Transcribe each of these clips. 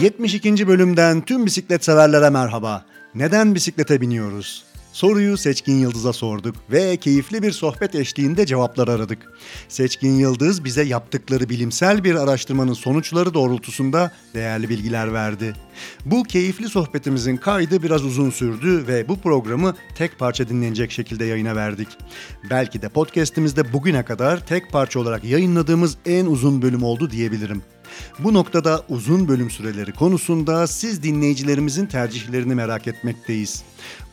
72. bölümden tüm bisiklet severlere merhaba. Neden bisiklete biniyoruz? Soruyu Seçkin Yıldız'a sorduk ve keyifli bir sohbet eşliğinde cevaplar aradık. Seçkin Yıldız bize yaptıkları bilimsel bir araştırmanın sonuçları doğrultusunda değerli bilgiler verdi. Bu keyifli sohbetimizin kaydı biraz uzun sürdü ve bu programı tek parça dinlenecek şekilde yayına verdik. Belki de podcast'imizde bugüne kadar tek parça olarak yayınladığımız en uzun bölüm oldu diyebilirim. Bu noktada uzun bölüm süreleri konusunda siz dinleyicilerimizin tercihlerini merak etmekteyiz.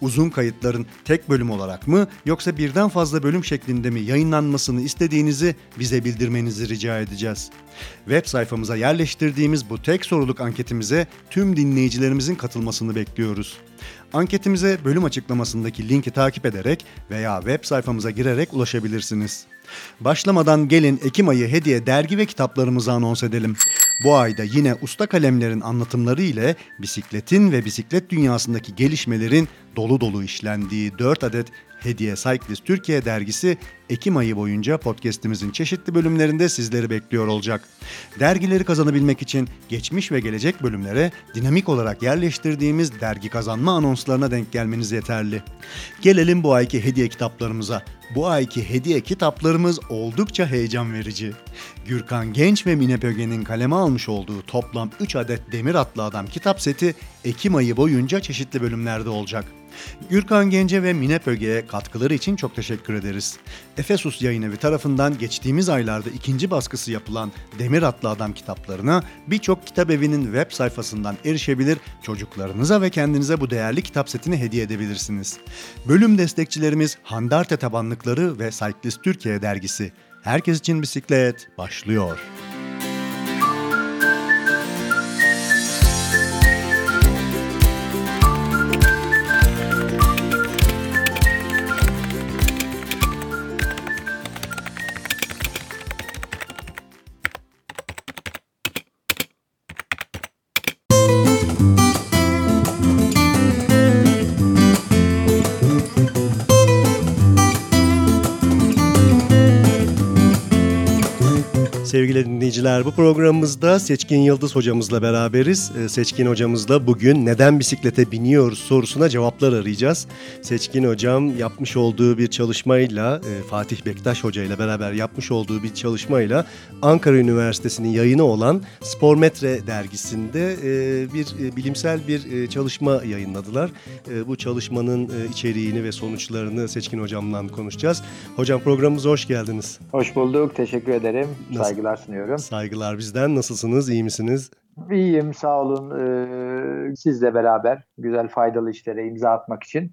Uzun kayıtların tek bölüm olarak mı yoksa birden fazla bölüm şeklinde mi yayınlanmasını istediğinizi bize bildirmenizi rica edeceğiz. Web sayfamıza yerleştirdiğimiz bu tek soruluk anketimize tüm dinleyicilerimizin katılmasını bekliyoruz. Anketimize bölüm açıklamasındaki linki takip ederek veya web sayfamıza girerek ulaşabilirsiniz. Başlamadan gelin Ekim ayı hediye dergi ve kitaplarımızı anons edelim. Bu ayda yine usta kalemlerin anlatımları ile bisikletin ve bisiklet dünyasındaki gelişmelerin dolu dolu işlendiği 4 adet Hediye Cyclist Türkiye dergisi Ekim ayı boyunca podcast'imizin çeşitli bölümlerinde sizleri bekliyor olacak. Dergileri kazanabilmek için geçmiş ve gelecek bölümlere dinamik olarak yerleştirdiğimiz dergi kazanma anonslarına denk gelmeniz yeterli. Gelelim bu ayki hediye kitaplarımıza. Bu ayki hediye kitaplarımız oldukça heyecan verici. Gürkan Genç ve Mine Pöge'nin kaleme almış olduğu toplam 3 adet Demir Atlı Adam kitap seti Ekim ayı boyunca çeşitli bölümlerde olacak. Gürkan Gence ve Mine Pöge'ye katkıları için çok teşekkür ederiz. Efesus Yayınevi tarafından geçtiğimiz aylarda ikinci baskısı yapılan Demir Atlı Adam kitaplarına birçok kitap evinin web sayfasından erişebilir, çocuklarınıza ve kendinize bu değerli kitap setini hediye edebilirsiniz. Bölüm destekçilerimiz Handarte Tabanlıkları ve Cyclist Türkiye dergisi. Herkes için bisiklet başlıyor. Dinleyiciler bu programımızda Seçkin Yıldız hocamızla beraberiz. Ee, Seçkin hocamızla bugün neden bisiklete biniyoruz sorusuna cevaplar arayacağız. Seçkin hocam yapmış olduğu bir çalışmayla e, Fatih Bektaş Hoca ile beraber yapmış olduğu bir çalışmayla Ankara Üniversitesi'nin yayını olan Spormetre dergisinde e, bir e, bilimsel bir çalışma yayınladılar. Bu çalışmanın içeriğini ve sonuçlarını Seçkin hocamla konuşacağız. Hocam programımıza hoş geldiniz. Hoş bulduk. Teşekkür ederim. Saygı saygılar sunuyorum. Saygılar bizden. Nasılsınız? İyi misiniz? İyiyim sağ olun. Ee, sizle beraber güzel faydalı işlere imza atmak için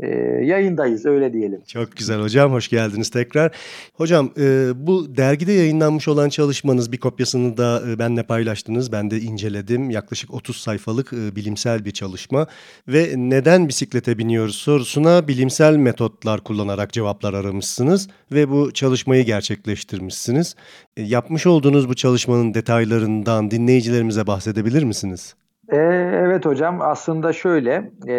e, yayındayız öyle diyelim. Çok güzel hocam hoş geldiniz tekrar. Hocam e, bu dergide yayınlanmış olan çalışmanız bir kopyasını da e, benle paylaştınız. Ben de inceledim. Yaklaşık 30 sayfalık e, bilimsel bir çalışma ve neden bisiklete biniyoruz sorusuna bilimsel metotlar kullanarak cevaplar aramışsınız ve bu çalışmayı gerçekleştirmişsiniz. E, yapmış olduğunuz bu çalışmanın detaylarından dinleyicilerimize bahsedebilir misiniz? E, evet hocam aslında şöyle e,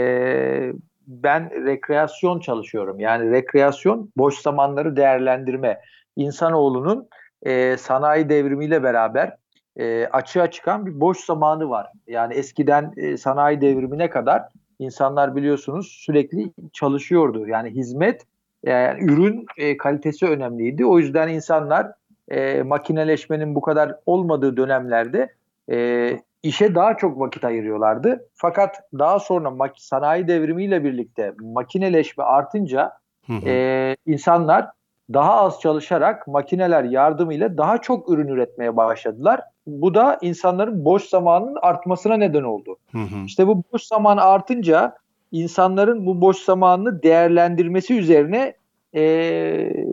ben rekreasyon çalışıyorum. Yani rekreasyon boş zamanları değerlendirme. İnsanoğlunun e, sanayi devrimiyle beraber e, açığa çıkan bir boş zamanı var. Yani eskiden e, sanayi devrimine kadar insanlar biliyorsunuz sürekli çalışıyordu. Yani hizmet, yani ürün e, kalitesi önemliydi. O yüzden insanlar e, makineleşmenin bu kadar olmadığı dönemlerde e, işe daha çok vakit ayırıyorlardı. Fakat daha sonra sanayi devrimiyle birlikte makineleşme artınca hı hı. E, insanlar daha az çalışarak makineler yardımıyla daha çok ürün üretmeye başladılar. Bu da insanların boş zamanının artmasına neden oldu. Hı hı. İşte bu boş zaman artınca insanların bu boş zamanını değerlendirmesi üzerine e,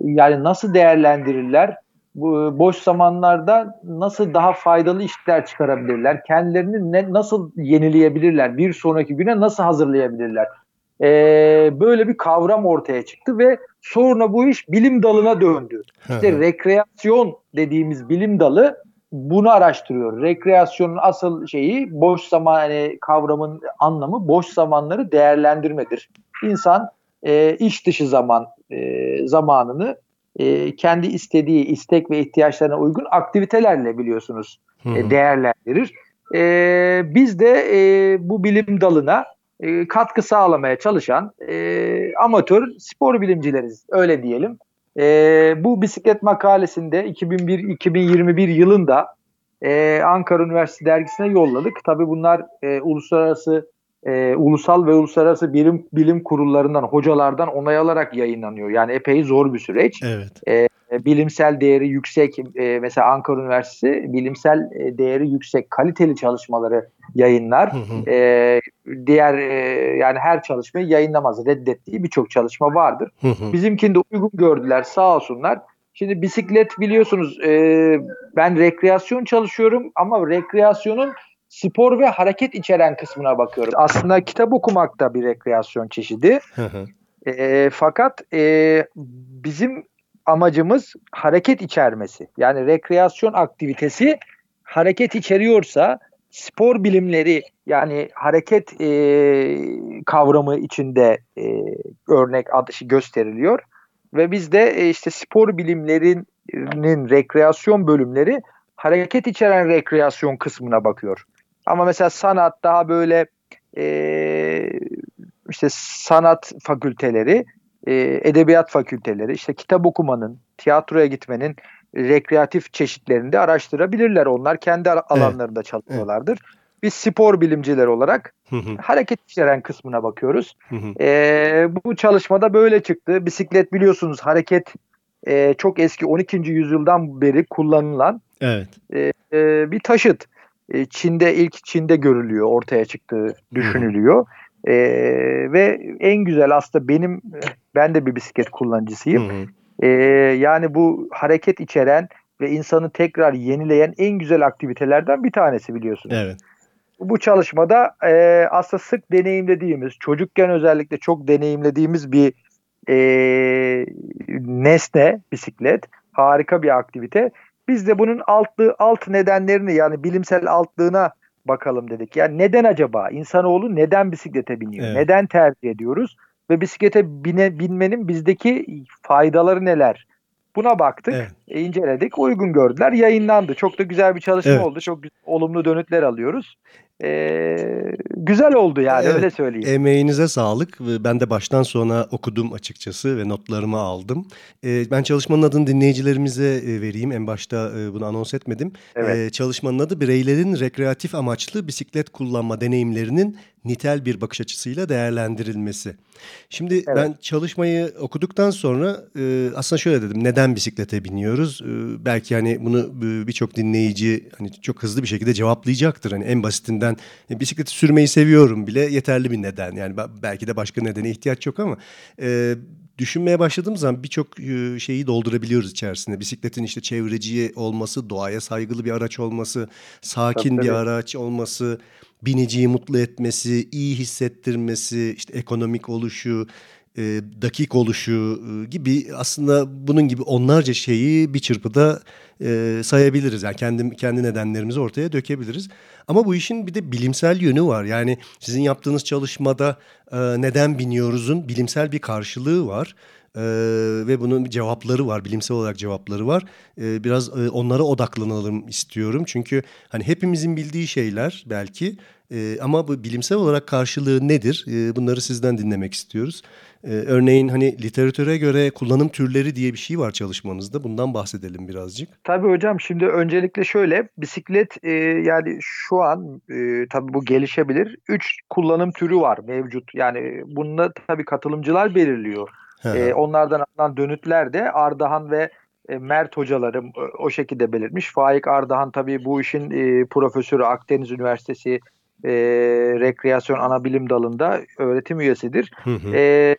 yani nasıl değerlendirirler, bu boş zamanlarda nasıl daha faydalı işler çıkarabilirler? Kendilerini ne, nasıl yenileyebilirler? Bir sonraki güne nasıl hazırlayabilirler? Ee, böyle bir kavram ortaya çıktı ve sonra bu iş bilim dalına döndü. İşte rekreasyon dediğimiz bilim dalı bunu araştırıyor. Rekreasyonun asıl şeyi boş zaman yani kavramın anlamı boş zamanları değerlendirmedir. İnsan e, iş dışı zaman e, zamanını e, kendi istediği istek ve ihtiyaçlarına uygun aktivitelerle biliyorsunuz e, değerlendirir. E, biz de e, bu bilim dalına e, katkı sağlamaya çalışan e, amatör spor bilimcileriz öyle diyelim. E, bu bisiklet makalesinde 2001-2021 yılında e, Ankara Üniversitesi dergisine yolladık. Tabii bunlar e, uluslararası e, ulusal ve uluslararası bilim bilim kurullarından, hocalardan onay alarak yayınlanıyor. Yani epey zor bir süreç. Evet. E, bilimsel değeri yüksek, e, mesela Ankara Üniversitesi bilimsel e, değeri yüksek, kaliteli çalışmaları yayınlar. Hı hı. E, diğer e, yani her çalışmayı yayınlamaz, reddettiği birçok çalışma vardır. Hı hı. Bizimkini de uygun gördüler, sağ olsunlar. Şimdi bisiklet biliyorsunuz e, ben rekreasyon çalışıyorum ama rekreasyonun spor ve hareket içeren kısmına bakıyorum. Aslında kitap okumak da bir rekreasyon çeşidi. e, fakat e, bizim amacımız hareket içermesi. Yani rekreasyon aktivitesi hareket içeriyorsa spor bilimleri yani hareket e, kavramı içinde e, örnek adışı gösteriliyor. Ve biz de e, işte spor bilimlerinin rekreasyon bölümleri hareket içeren rekreasyon kısmına bakıyor. Ama mesela sanat daha böyle e, işte sanat fakülteleri, e, edebiyat fakülteleri, işte kitap okumanın, tiyatroya gitmenin rekreatif çeşitlerini de araştırabilirler. Onlar kendi alanlarında evet. çalışıyorlardır. Evet. Biz spor bilimciler olarak hareket içeren kısmına bakıyoruz. E, bu çalışmada böyle çıktı. Bisiklet biliyorsunuz hareket e, çok eski 12. yüzyıldan beri kullanılan evet. e, e, bir taşıt. E, Çin'de ilk Çin'de görülüyor, ortaya çıktığı düşünülüyor. E, ve en güzel aslında benim ben de bir bisiklet kullanıcısıyım. E, yani bu hareket içeren ve insanı tekrar yenileyen en güzel aktivitelerden bir tanesi biliyorsunuz. Evet. Bu çalışmada e, aslında sık deneyimlediğimiz, çocukken özellikle çok deneyimlediğimiz bir e, nesne bisiklet. Harika bir aktivite. Biz de bunun altlı, alt nedenlerini yani bilimsel altlığına bakalım dedik. Yani neden acaba? İnsanoğlu neden bisiklete biniyor? Evet. Neden tercih ediyoruz? Ve bisiklete bine, binmenin bizdeki faydaları neler? Buna baktık, evet. E, inceledik, uygun gördüler, yayınlandı. Çok da güzel bir çalışma evet. oldu. Çok olumlu dönütler alıyoruz. Ee, güzel oldu yani evet, öyle söyleyeyim. Emeğinize sağlık. Ben de baştan sona okudum açıkçası ve notlarımı aldım. Ee, ben çalışmanın adını dinleyicilerimize e, vereyim. En başta e, bunu anons etmedim. Evet. Ee, çalışmanın adı bireylerin rekreatif amaçlı bisiklet kullanma deneyimlerinin nitel bir bakış açısıyla değerlendirilmesi. Şimdi evet. ben çalışmayı okuduktan sonra e, aslında şöyle dedim. Neden bisiklete biniyoruz? E, belki hani bunu e, birçok dinleyici hani çok hızlı bir şekilde cevaplayacaktır. Hani en basitinden e, bisikleti sürmeyi seviyorum bile yeterli bir neden. Yani belki de başka nedene ihtiyaç yok ama e, düşünmeye başladığım zaman birçok e, şeyi doldurabiliyoruz içerisinde. Bisikletin işte çevreci olması, doğaya saygılı bir araç olması, sakin tabii, bir tabii. araç olması, biniciyi mutlu etmesi, iyi hissettirmesi, işte ekonomik oluşu, e, dakik oluşu e, gibi aslında bunun gibi onlarca şeyi bir çırpıda e, sayabiliriz. Yani kendi, kendi nedenlerimizi ortaya dökebiliriz. Ama bu işin bir de bilimsel yönü var. Yani sizin yaptığınız çalışmada e, neden biniyoruzun bilimsel bir karşılığı var. Ee, ve bunun cevapları var, bilimsel olarak cevapları var. Ee, biraz e, onlara odaklanalım istiyorum. Çünkü hani hepimizin bildiği şeyler belki e, ama bu bilimsel olarak karşılığı nedir? E, bunları sizden dinlemek istiyoruz. E, örneğin hani literatüre göre kullanım türleri diye bir şey var çalışmanızda. Bundan bahsedelim birazcık. Tabii hocam şimdi öncelikle şöyle bisiklet e, yani şu an e, tabii bu gelişebilir. Üç kullanım türü var mevcut. Yani bununla tabii katılımcılar belirliyor. E, onlardan alınan dönütler de Ardahan ve e, Mert hocalarım e, o şekilde belirtmiş. Faik Ardahan tabii bu işin e, profesörü Akdeniz Üniversitesi e, rekreasyon ana bilim dalında öğretim üyesidir. Hı hı. E,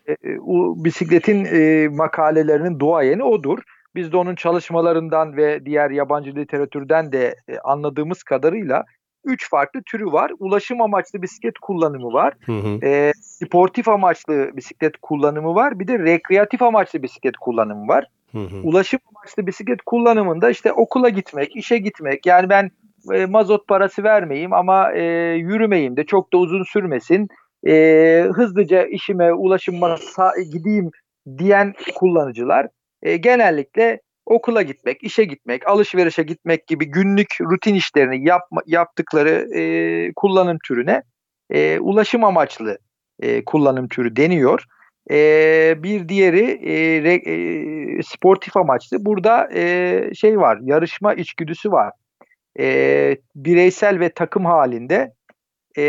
o bisikletin e, makalelerinin duayeni odur. Biz de onun çalışmalarından ve diğer yabancı literatürden de e, anladığımız kadarıyla üç farklı türü var. Ulaşım amaçlı bisiklet kullanımı var. Hı hı. E, sportif amaçlı bisiklet kullanımı var. Bir de rekreatif amaçlı bisiklet kullanımı var. Hı hı. Ulaşım amaçlı bisiklet kullanımında işte okula gitmek, işe gitmek. Yani ben e, mazot parası vermeyeyim ama e, yürümeyeyim de çok da uzun sürmesin. E, hızlıca işime, ulaşıma gideyim diyen kullanıcılar e, genellikle okula gitmek, işe gitmek, alışverişe gitmek gibi günlük rutin işlerini yapma, yaptıkları e, kullanım türüne e, ulaşım amaçlı e, kullanım türü deniyor. E, bir diğeri e, re, e, sportif amaçlı. Burada e, şey var, yarışma içgüdüsü var. E, bireysel ve takım halinde e,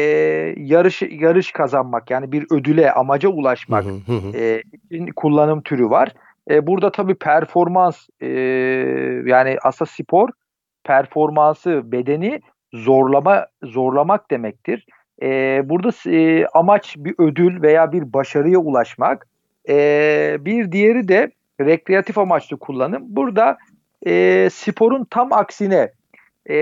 yarış yarış kazanmak yani bir ödüle, amaca ulaşmak e, kullanım türü var. E, burada tabii performans e, yani aslında spor performansı, bedeni zorlama zorlamak demektir. E, burada e, amaç bir ödül veya bir başarıya ulaşmak. E, bir diğeri de rekreatif amaçlı kullanım. Burada e, sporun tam aksine e,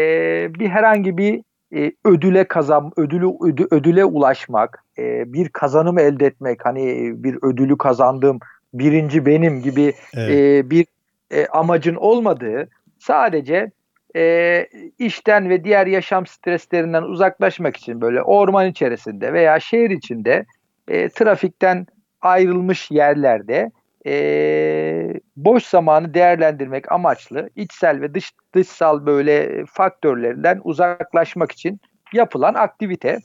bir herhangi bir e, ödüle kazan, ödülü ödü, ödüle ulaşmak, e, bir kazanım elde etmek, hani bir ödülü kazandım, birinci benim gibi evet. e, bir e, amacın olmadığı, sadece e, işten ve diğer yaşam streslerinden uzaklaşmak için böyle orman içerisinde veya şehir içinde e, trafikten ayrılmış yerlerde e, boş zamanı değerlendirmek amaçlı içsel ve dış dışsal böyle faktörlerden uzaklaşmak için yapılan aktivite.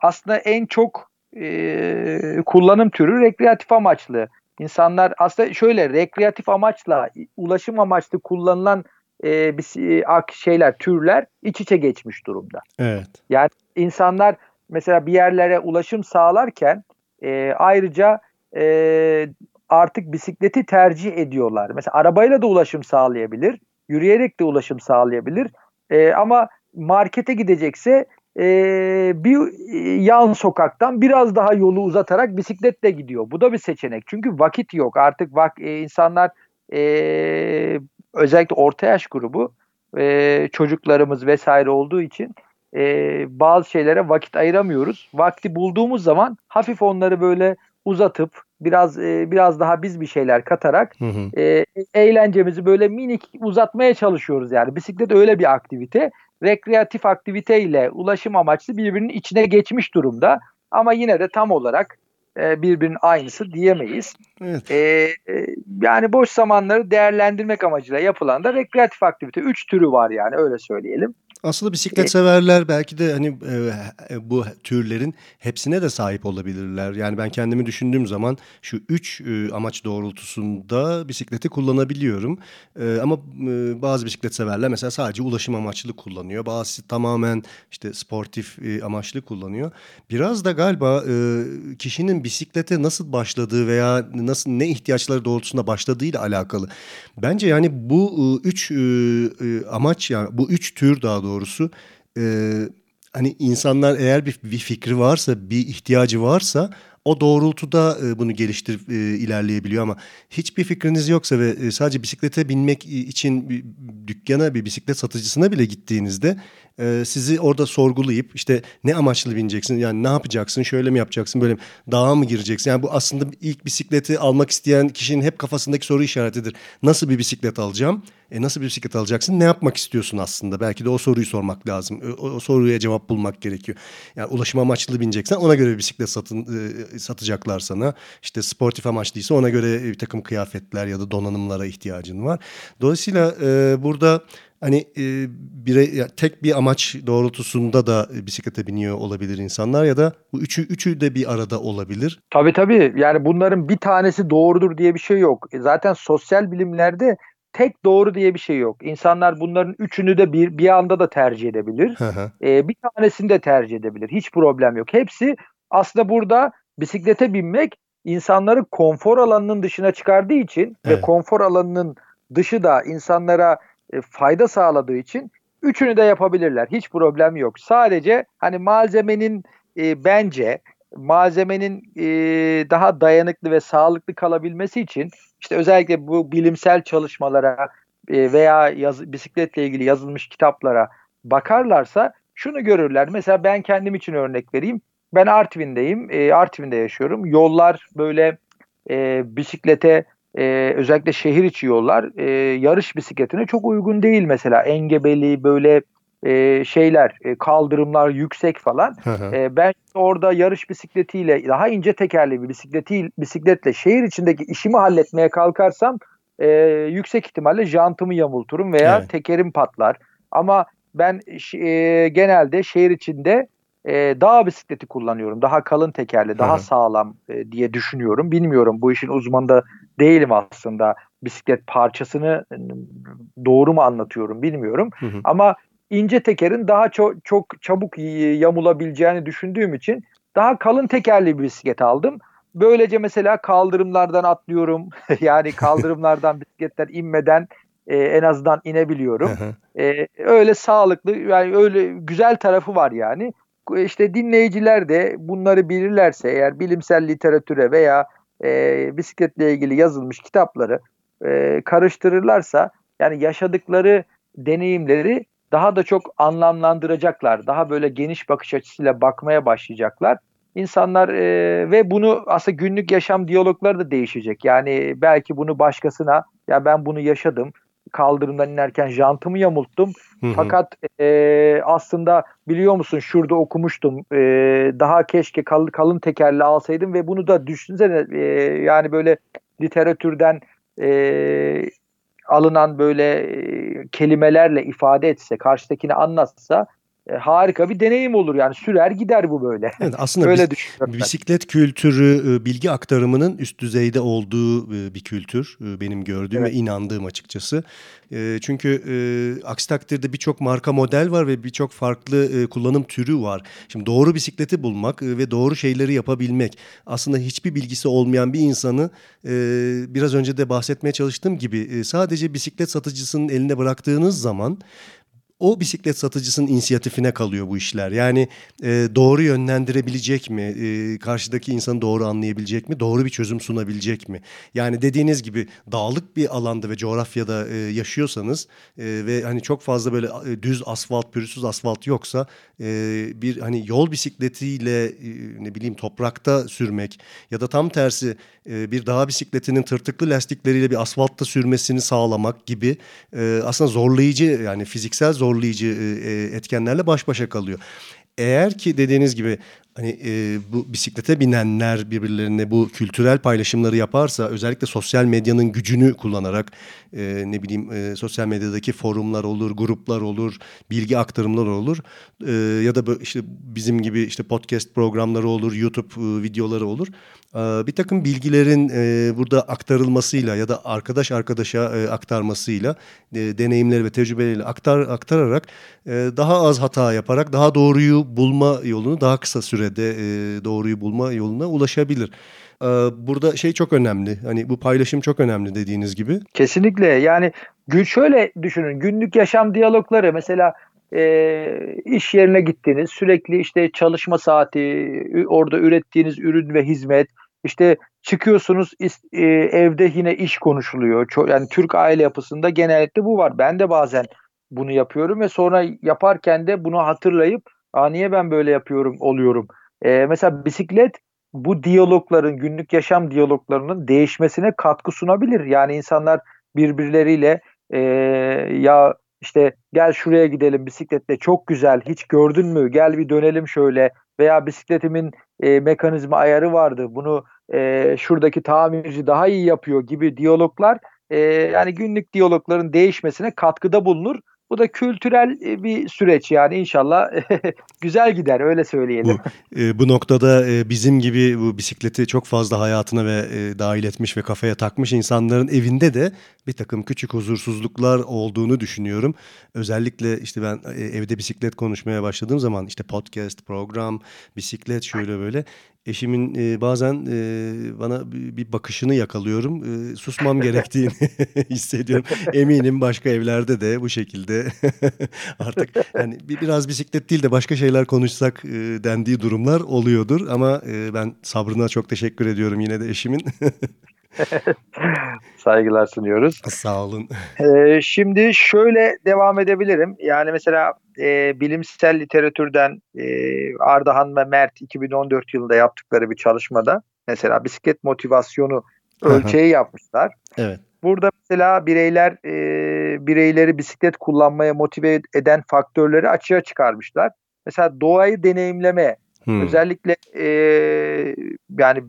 Aslında en çok e, kullanım türü rekreatif amaçlı. İnsanlar aslında şöyle rekreatif amaçla ulaşım amaçlı kullanılan e, bir, şeyler türler iç içe geçmiş durumda. Evet. Yani insanlar mesela bir yerlere ulaşım sağlarken e, ayrıca e, artık bisikleti tercih ediyorlar. Mesela arabayla da ulaşım sağlayabilir, yürüyerek de ulaşım sağlayabilir. E, ama markete gidecekse e, bir yan sokaktan biraz daha yolu uzatarak bisikletle gidiyor. Bu da bir seçenek. Çünkü vakit yok. Artık vak e, insanlar e, özellikle orta yaş grubu e, çocuklarımız vesaire olduğu için e, bazı şeylere vakit ayıramıyoruz. Vakti bulduğumuz zaman hafif onları böyle uzatıp biraz e, biraz daha biz bir şeyler katarak hı hı. E, eğlencemizi böyle minik uzatmaya çalışıyoruz yani. Bisiklet öyle bir aktivite. Rekreatif aktivite ile ulaşım amaçlı birbirinin içine geçmiş durumda. Ama yine de tam olarak e, birbirinin aynısı diyemeyiz. Evet. E, e, yani boş zamanları değerlendirmek amacıyla yapılan da rekreatif aktivite. Üç türü var yani öyle söyleyelim. Aslında bisiklet severler belki de hani e, bu türlerin hepsine de sahip olabilirler. Yani ben kendimi düşündüğüm zaman şu üç e, amaç doğrultusunda bisikleti kullanabiliyorum. E, ama e, bazı bisiklet severler mesela sadece ulaşım amaçlı kullanıyor. Bazısı tamamen işte sportif e, amaçlı kullanıyor. Biraz da galiba e, kişinin bisiklete nasıl başladığı veya nasıl ne ihtiyaçları doğrultusunda başladığıyla alakalı. Bence yani bu e, üç e, e, amaç yani bu üç tür daha doğrusu doğrusu. E, hani insanlar eğer bir, bir fikri varsa, bir ihtiyacı varsa o doğrultuda e, bunu geliştirip e, ilerleyebiliyor ama hiçbir fikriniz yoksa ve e, sadece bisiklete binmek için bir dükkana bir bisiklet satıcısına bile gittiğinizde e, sizi orada sorgulayıp işte ne amaçlı bineceksin? Yani ne yapacaksın? Şöyle mi yapacaksın? Böyle mi? Dağa mı gireceksin? Yani bu aslında ilk bisikleti almak isteyen kişinin hep kafasındaki soru işaretidir. Nasıl bir bisiklet alacağım? E nasıl bir bisiklet alacaksın? Ne yapmak istiyorsun aslında? Belki de o soruyu sormak lazım. O, o soruya cevap bulmak gerekiyor. Yani ulaşım amaçlı bineceksen ona göre bir bisiklet satın e, satacaklar sana. İşte sportif amaçlıysa ona göre bir takım kıyafetler ya da donanımlara ihtiyacın var. Dolayısıyla e, burada hani e, bire, ya, tek bir amaç doğrultusunda da bisiklete biniyor olabilir insanlar ya da bu üçü üçü de bir arada olabilir. Tabii tabii. Yani bunların bir tanesi doğrudur diye bir şey yok. E, zaten sosyal bilimlerde tek doğru diye bir şey yok. İnsanlar bunların üçünü de bir bir anda da tercih edebilir. ee, bir tanesini de tercih edebilir. Hiç problem yok. Hepsi aslında burada bisiklete binmek insanları konfor alanının dışına çıkardığı için evet. ve konfor alanının dışı da insanlara e, fayda sağladığı için üçünü de yapabilirler. Hiç problem yok. Sadece hani malzemenin e, bence malzemenin e, daha dayanıklı ve sağlıklı kalabilmesi için işte özellikle bu bilimsel çalışmalara e, veya yaz, bisikletle ilgili yazılmış kitaplara bakarlarsa şunu görürler. Mesela ben kendim için örnek vereyim. Ben Artvin'deyim. E, Artvin'de yaşıyorum. Yollar böyle e, bisiklete e, özellikle şehir içi yollar e, yarış bisikletine çok uygun değil mesela engebeli böyle e, şeyler e, kaldırımlar yüksek falan. E, ben orada yarış bisikletiyle daha ince tekerli bir bisikleti bisikletle şehir içindeki işimi halletmeye kalkarsam e, yüksek ihtimalle jantımı yamulturum veya evet. tekerim patlar. Ama ben e, genelde şehir içinde e, dağ bisikleti kullanıyorum. Daha kalın tekerli, daha Hı-hı. sağlam e, diye düşünüyorum. Bilmiyorum bu işin uzmanı da değilim aslında. Bisiklet parçasını doğru mu anlatıyorum bilmiyorum. Hı-hı. Ama ince tekerin daha çok çok çabuk yamulabileceğini düşündüğüm için daha kalın tekerli bir bisiklet aldım. Böylece mesela kaldırımlardan atlıyorum. yani kaldırımlardan bisikletler inmeden e, en azından inebiliyorum. e, öyle sağlıklı yani öyle güzel tarafı var yani. İşte dinleyiciler de bunları bilirlerse eğer bilimsel literatüre veya e, bisikletle ilgili yazılmış kitapları e, karıştırırlarsa yani yaşadıkları deneyimleri daha da çok anlamlandıracaklar. Daha böyle geniş bakış açısıyla bakmaya başlayacaklar. İnsanlar e, ve bunu aslında günlük yaşam diyalogları da değişecek. Yani belki bunu başkasına ya ben bunu yaşadım kaldırımdan inerken jantımı yamulttum. Hı hı. Fakat e, aslında biliyor musun şurada okumuştum e, daha keşke kal, kalın tekerli alsaydım ve bunu da düşünsene e, yani böyle literatürden e, alınan böyle e, kelimelerle ifade etse, karşıdakini anlatsa e, harika bir deneyim olur yani sürer gider bu böyle. Evet, aslında böyle bis- bisiklet kültürü e, bilgi aktarımının üst düzeyde olduğu e, bir kültür e, benim gördüğüm evet. ve inandığım açıkçası. Çünkü aksi takdirde birçok marka model var ve birçok farklı kullanım türü var. Şimdi doğru bisikleti bulmak ve doğru şeyleri yapabilmek aslında hiçbir bilgisi olmayan bir insanı biraz önce de bahsetmeye çalıştığım gibi sadece bisiklet satıcısının eline bıraktığınız zaman o bisiklet satıcısının inisiyatifine kalıyor bu işler. Yani e, doğru yönlendirebilecek mi? E, karşıdaki insanı doğru anlayabilecek mi? Doğru bir çözüm sunabilecek mi? Yani dediğiniz gibi dağlık bir alanda ve coğrafyada e, yaşıyorsanız e, ve hani çok fazla böyle e, düz asfalt, pürüzsüz asfalt yoksa e, bir hani yol bisikletiyle e, ne bileyim toprakta sürmek ya da tam tersi e, bir dağ bisikletinin tırtıklı lastikleriyle bir asfaltta sürmesini sağlamak gibi e, aslında zorlayıcı yani fiziksel zorlayıcı e, e, etkenlerle baş başa kalıyor. Eğer ki dediğiniz gibi hani e, bu bisiklete binenler birbirlerine bu kültürel paylaşımları yaparsa özellikle sosyal medyanın gücünü kullanarak e, ne bileyim e, sosyal medyadaki forumlar olur, gruplar olur, bilgi aktarımlar olur e, ya da işte bizim gibi işte podcast programları olur, YouTube e, videoları olur. E, bir takım bilgilerin e, burada aktarılmasıyla ya da arkadaş arkadaşa e, aktarmasıyla e, deneyimleri ve tecrübeleriyle aktar aktararak e, daha az hata yaparak daha doğruyu bulma yolunu daha kısa sürede e, doğruyu bulma yoluna ulaşabilir. E, burada şey çok önemli. Hani bu paylaşım çok önemli dediğiniz gibi. Kesinlikle. Yani şöyle düşünün. Günlük yaşam diyalogları mesela e, iş yerine gittiniz. Sürekli işte çalışma saati, orada ürettiğiniz ürün ve hizmet, işte çıkıyorsunuz e, evde yine iş konuşuluyor. Yani Türk aile yapısında genellikle bu var. Ben de bazen bunu yapıyorum ve sonra yaparken de bunu hatırlayıp Aa, niye ben böyle yapıyorum oluyorum. E, mesela bisiklet bu diyalogların günlük yaşam diyaloglarının değişmesine katkı sunabilir. Yani insanlar birbirleriyle e, ya işte gel şuraya gidelim bisikletle çok güzel hiç gördün mü gel bir dönelim şöyle veya bisikletimin e, mekanizma ayarı vardı bunu e, şuradaki tamirci daha iyi yapıyor gibi diyaloglar e, yani günlük diyalogların değişmesine katkıda bulunur. Bu da kültürel e, bir süreç yani inşallah güzel gider öyle söyleyelim. Bu, e, bu noktada e, bizim gibi bu bisikleti çok fazla hayatına ve e, dahil etmiş ve kafaya takmış insanların evinde de bir takım küçük huzursuzluklar olduğunu düşünüyorum. Özellikle işte ben e, evde bisiklet konuşmaya başladığım zaman işte podcast, program, bisiklet şöyle böyle eşimin e, bazen e, bana bir bakışını yakalıyorum. E, susmam gerektiğini hissediyorum. Eminim başka evlerde de bu şekilde artık yani bir, biraz bisiklet değil de başka şeyler konuşsak e, dendiği durumlar oluyordur. Ama e, ben sabrına çok teşekkür ediyorum yine de eşimin. Saygılar sunuyoruz. Sağ olun. Ee, şimdi şöyle devam edebilirim. Yani mesela e, bilimsel literatürden e, Ardahan ve Mert 2014 yılında yaptıkları bir çalışmada mesela bisiklet motivasyonu ölçeği yapmışlar. Evet. Burada mesela bireyler e, bireyleri bisiklet kullanmaya motive eden faktörleri açığa çıkarmışlar. Mesela doğayı deneyimleme, hmm. özellikle e, yani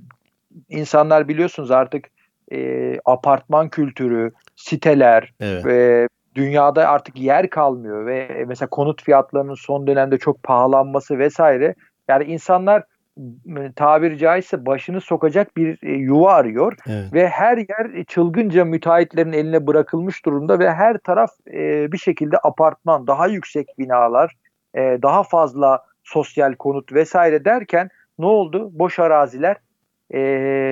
insanlar biliyorsunuz artık e, apartman kültürü, siteler Evet. ve dünyada artık yer kalmıyor ve mesela konut fiyatlarının son dönemde çok pahalanması vesaire. Yani insanlar tabiri caizse başını sokacak bir e, yuva arıyor Evet. ve her yer çılgınca müteahhitlerin eline bırakılmış durumda ve her taraf e, bir şekilde apartman, daha yüksek binalar, e, daha fazla sosyal konut vesaire derken ne oldu? Boş araziler e,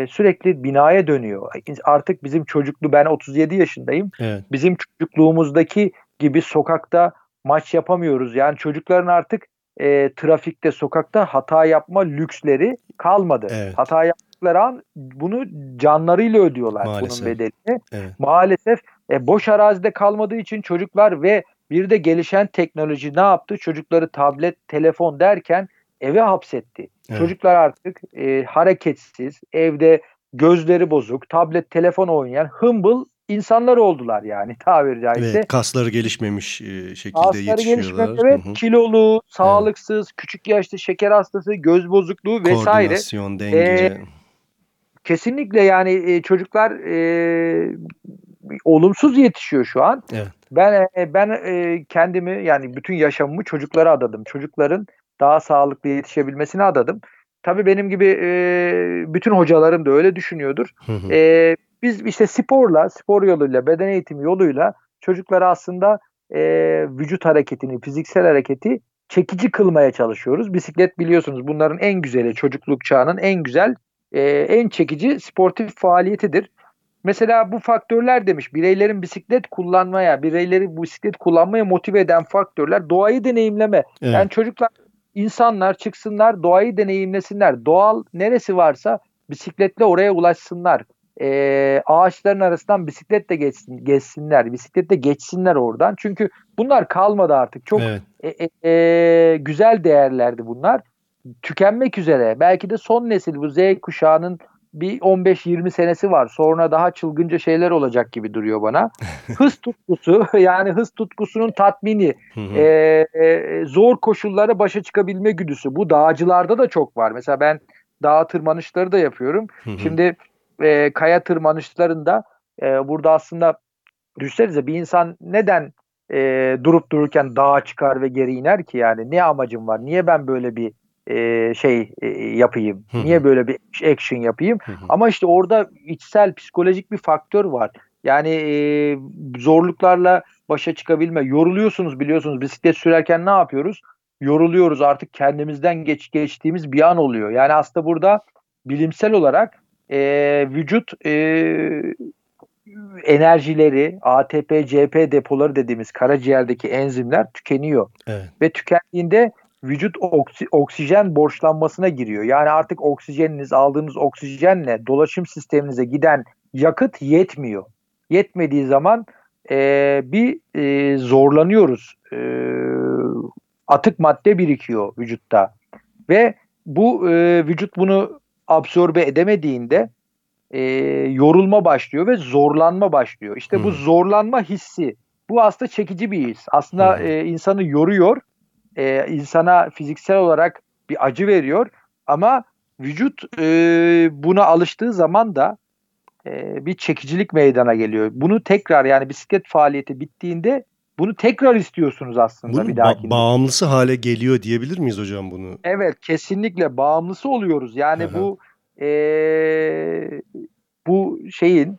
sürekli binaya dönüyor. Artık bizim çocuklu ben 37 yaşındayım. Evet. Bizim çocukluğumuzdaki gibi sokakta maç yapamıyoruz. Yani çocukların artık e, trafikte, sokakta hata yapma lüksleri kalmadı. Evet. Hata yaptıkları an bunu canlarıyla ödüyorlar Maalesef. bunun bedelini. Evet. Maalesef e, boş arazide kalmadığı için çocuklar ve bir de gelişen teknoloji ne yaptı? Çocukları tablet, telefon derken eve hapsetti. Evet. Çocuklar artık e, hareketsiz, evde gözleri bozuk, tablet, telefon oynayan hımbıl insanlar oldular yani tabiri caizse. Ve kasları gelişmemiş e, şekilde Kasları yetişiyorlar. gelişmek evet Hı hı. kilolu, sağlıksız, küçük yaşta şeker hastası, göz bozukluğu vesaire. Koordinasyon, denge. Ee, Kesinlikle yani e, çocuklar e, olumsuz yetişiyor şu an. Evet. Ben e, ben e, kendimi yani bütün yaşamımı çocuklara adadım. Çocukların daha sağlıklı yetişebilmesine adadım. Tabii benim gibi e, bütün hocalarım da öyle düşünüyordur. Hı hı. E, biz işte sporla, spor yoluyla, beden eğitimi yoluyla çocuklara aslında e, vücut hareketini, fiziksel hareketi çekici kılmaya çalışıyoruz. Bisiklet biliyorsunuz bunların en güzeli çocukluk çağının en güzel, e, en çekici sportif faaliyetidir. Mesela bu faktörler demiş bireylerin bisiklet kullanmaya, bireyleri bisiklet kullanmaya motive eden faktörler doğayı deneyimleme. Evet. Yani çocuklar, insanlar çıksınlar doğayı deneyimlesinler. Doğal neresi varsa bisikletle oraya ulaşsınlar. Ee, ağaçların arasından bisikletle geçsin, geçsinler. Bisikletle geçsinler oradan. Çünkü bunlar kalmadı artık. Çok Evet. e, e, e, güzel değerlerdi bunlar. Tükenmek üzere. Belki de son nesil bu Z kuşağının bir 15-20 senesi var. Sonra daha çılgınca şeyler olacak gibi duruyor bana. hız tutkusu yani hız tutkusunun tatmini, e, e, zor koşullara başa çıkabilme güdüsü. Bu dağcılarda da çok var. Mesela ben dağ tırmanışları da yapıyorum. Şimdi e, kaya tırmanışlarında e, burada aslında düşünsenize bir insan neden e, durup dururken dağa çıkar ve geri iner ki yani ne amacım var? Niye ben böyle bir e, şey e, yapayım? Hı hı. Niye böyle bir action yapayım? Hı hı. Ama işte orada içsel psikolojik bir faktör var. Yani e, zorluklarla başa çıkabilme. Yoruluyorsunuz biliyorsunuz bisiklet sürerken ne yapıyoruz? Yoruluyoruz artık kendimizden geç geçtiğimiz bir an oluyor. Yani aslında burada bilimsel olarak e, vücut e, enerjileri, ATP, CP depoları dediğimiz karaciğerdeki enzimler tükeniyor Evet. ve tükendiğinde vücut oksi- oksijen borçlanmasına giriyor. Yani artık oksijeniniz aldığınız oksijenle dolaşım sisteminize giden yakıt yetmiyor. Yetmediği zaman e, bir e, zorlanıyoruz. E, atık madde birikiyor vücutta ve bu e, vücut bunu absorbe edemediğinde e, yorulma başlıyor ve zorlanma başlıyor. İşte bu Hmm. zorlanma hissi bu aslında çekici bir his. Aslında Hmm. e, insanı yoruyor, e, insana fiziksel olarak bir acı veriyor ama vücut e, buna alıştığı zaman da e, bir çekicilik meydana geliyor. Bunu tekrar yani bisiklet faaliyeti bittiğinde bunu tekrar istiyorsunuz aslında Bunun bir ba- dahakinde. bağımlısı hale geliyor diyebilir miyiz hocam bunu? Evet kesinlikle bağımlısı oluyoruz. Yani bu eee, bu şeyin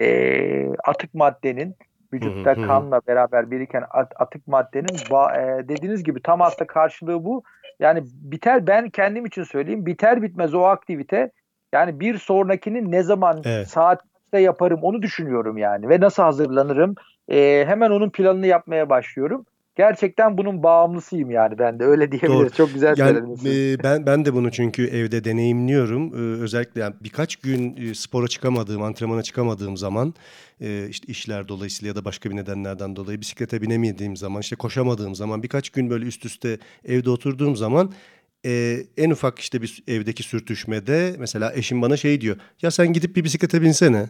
eee, atık maddenin vücutta Hı hı, kanla beraber biriken at- atık maddenin ba- eee, dediğiniz gibi tam aslında karşılığı bu. Yani biter ben kendim için söyleyeyim biter bitmez o aktivite yani bir sonrakini ne zaman Evet. saat kaçta yaparım onu düşünüyorum yani ve nasıl hazırlanırım Eee, hemen onun planını yapmaya başlıyorum. Gerçekten bunun bağımlısıyım yani ben de öyle diyebiliriz. Doğru. Çok güzel Yani söylediniz. e, ben ben de bunu çünkü evde deneyimliyorum. E, özellikle yani birkaç gün e, spora çıkamadığım, antrenmana çıkamadığım zaman e, işte işler dolayısıyla ya da başka bir nedenlerden dolayı bisiklete binemediğim zaman, işte koşamadığım zaman birkaç gün böyle üst üste evde oturduğum zaman e, en ufak işte bir evdeki sürtüşmede mesela eşim bana şey diyor. Ya sen gidip bir bisiklete binsene.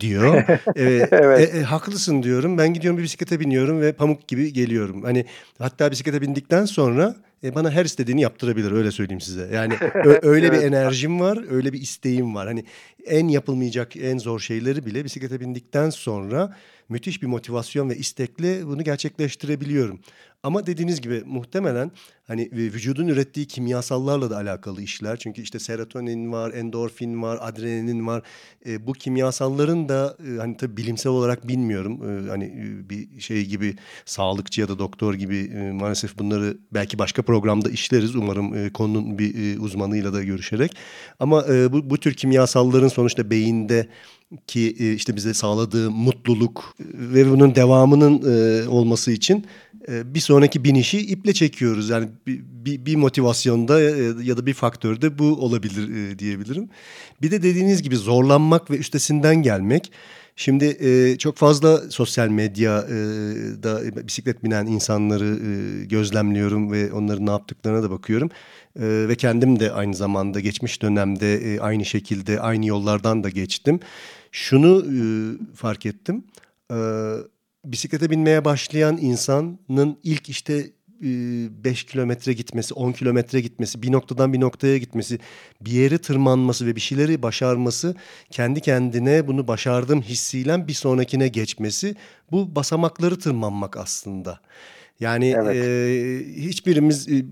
Diyor. e, evet. e, e, haklısın diyorum. Ben gidiyorum bir bisiklete biniyorum ve pamuk gibi geliyorum. Hani hatta bisiklete bindikten sonra e, bana her istediğini yaptırabilir öyle söyleyeyim size. Yani öyle evet. bir enerjim var, öyle bir isteğim var. Hani en yapılmayacak en zor şeyleri bile bisiklete bindikten sonra müthiş bir motivasyon ve istekle bunu gerçekleştirebiliyorum. Ama dediğiniz gibi muhtemelen hani vücudun ürettiği kimyasallarla da alakalı işler. Çünkü işte serotonin var, endorfin var, adrenalin var. E, bu kimyasalların da e, hani tabii bilimsel olarak bilmiyorum. E, hani e, bir şey gibi sağlıkçı ya da doktor gibi e, maalesef bunları belki başka programda işleriz. Umarım e, konunun bir e, uzmanıyla da görüşerek. Ama e, bu, bu tür kimyasalların sonuçta beyinde ki e, işte bize sağladığı mutluluk ve bunun devamının e, olması için e, bir sonraki binişi iple çekiyoruz. Yani bir, bir motivasyonda ya da bir faktörde bu olabilir diyebilirim. Bir de dediğiniz gibi zorlanmak ve üstesinden gelmek. Şimdi çok fazla sosyal medyada bisiklet binen insanları gözlemliyorum ve onların ne yaptıklarına da bakıyorum. ve kendim de aynı zamanda geçmiş dönemde aynı şekilde aynı yollardan da geçtim şunu e, fark ettim. E, bisiklete binmeye başlayan insanın ilk işte 5 kilometre gitmesi, 10 kilometre gitmesi, bir noktadan bir noktaya gitmesi, bir yere tırmanması ve bir şeyleri başarması, kendi kendine bunu başardım hissiyle bir sonrakine geçmesi, bu basamakları tırmanmak aslında. Yani evet. e, hiçbirimiz e,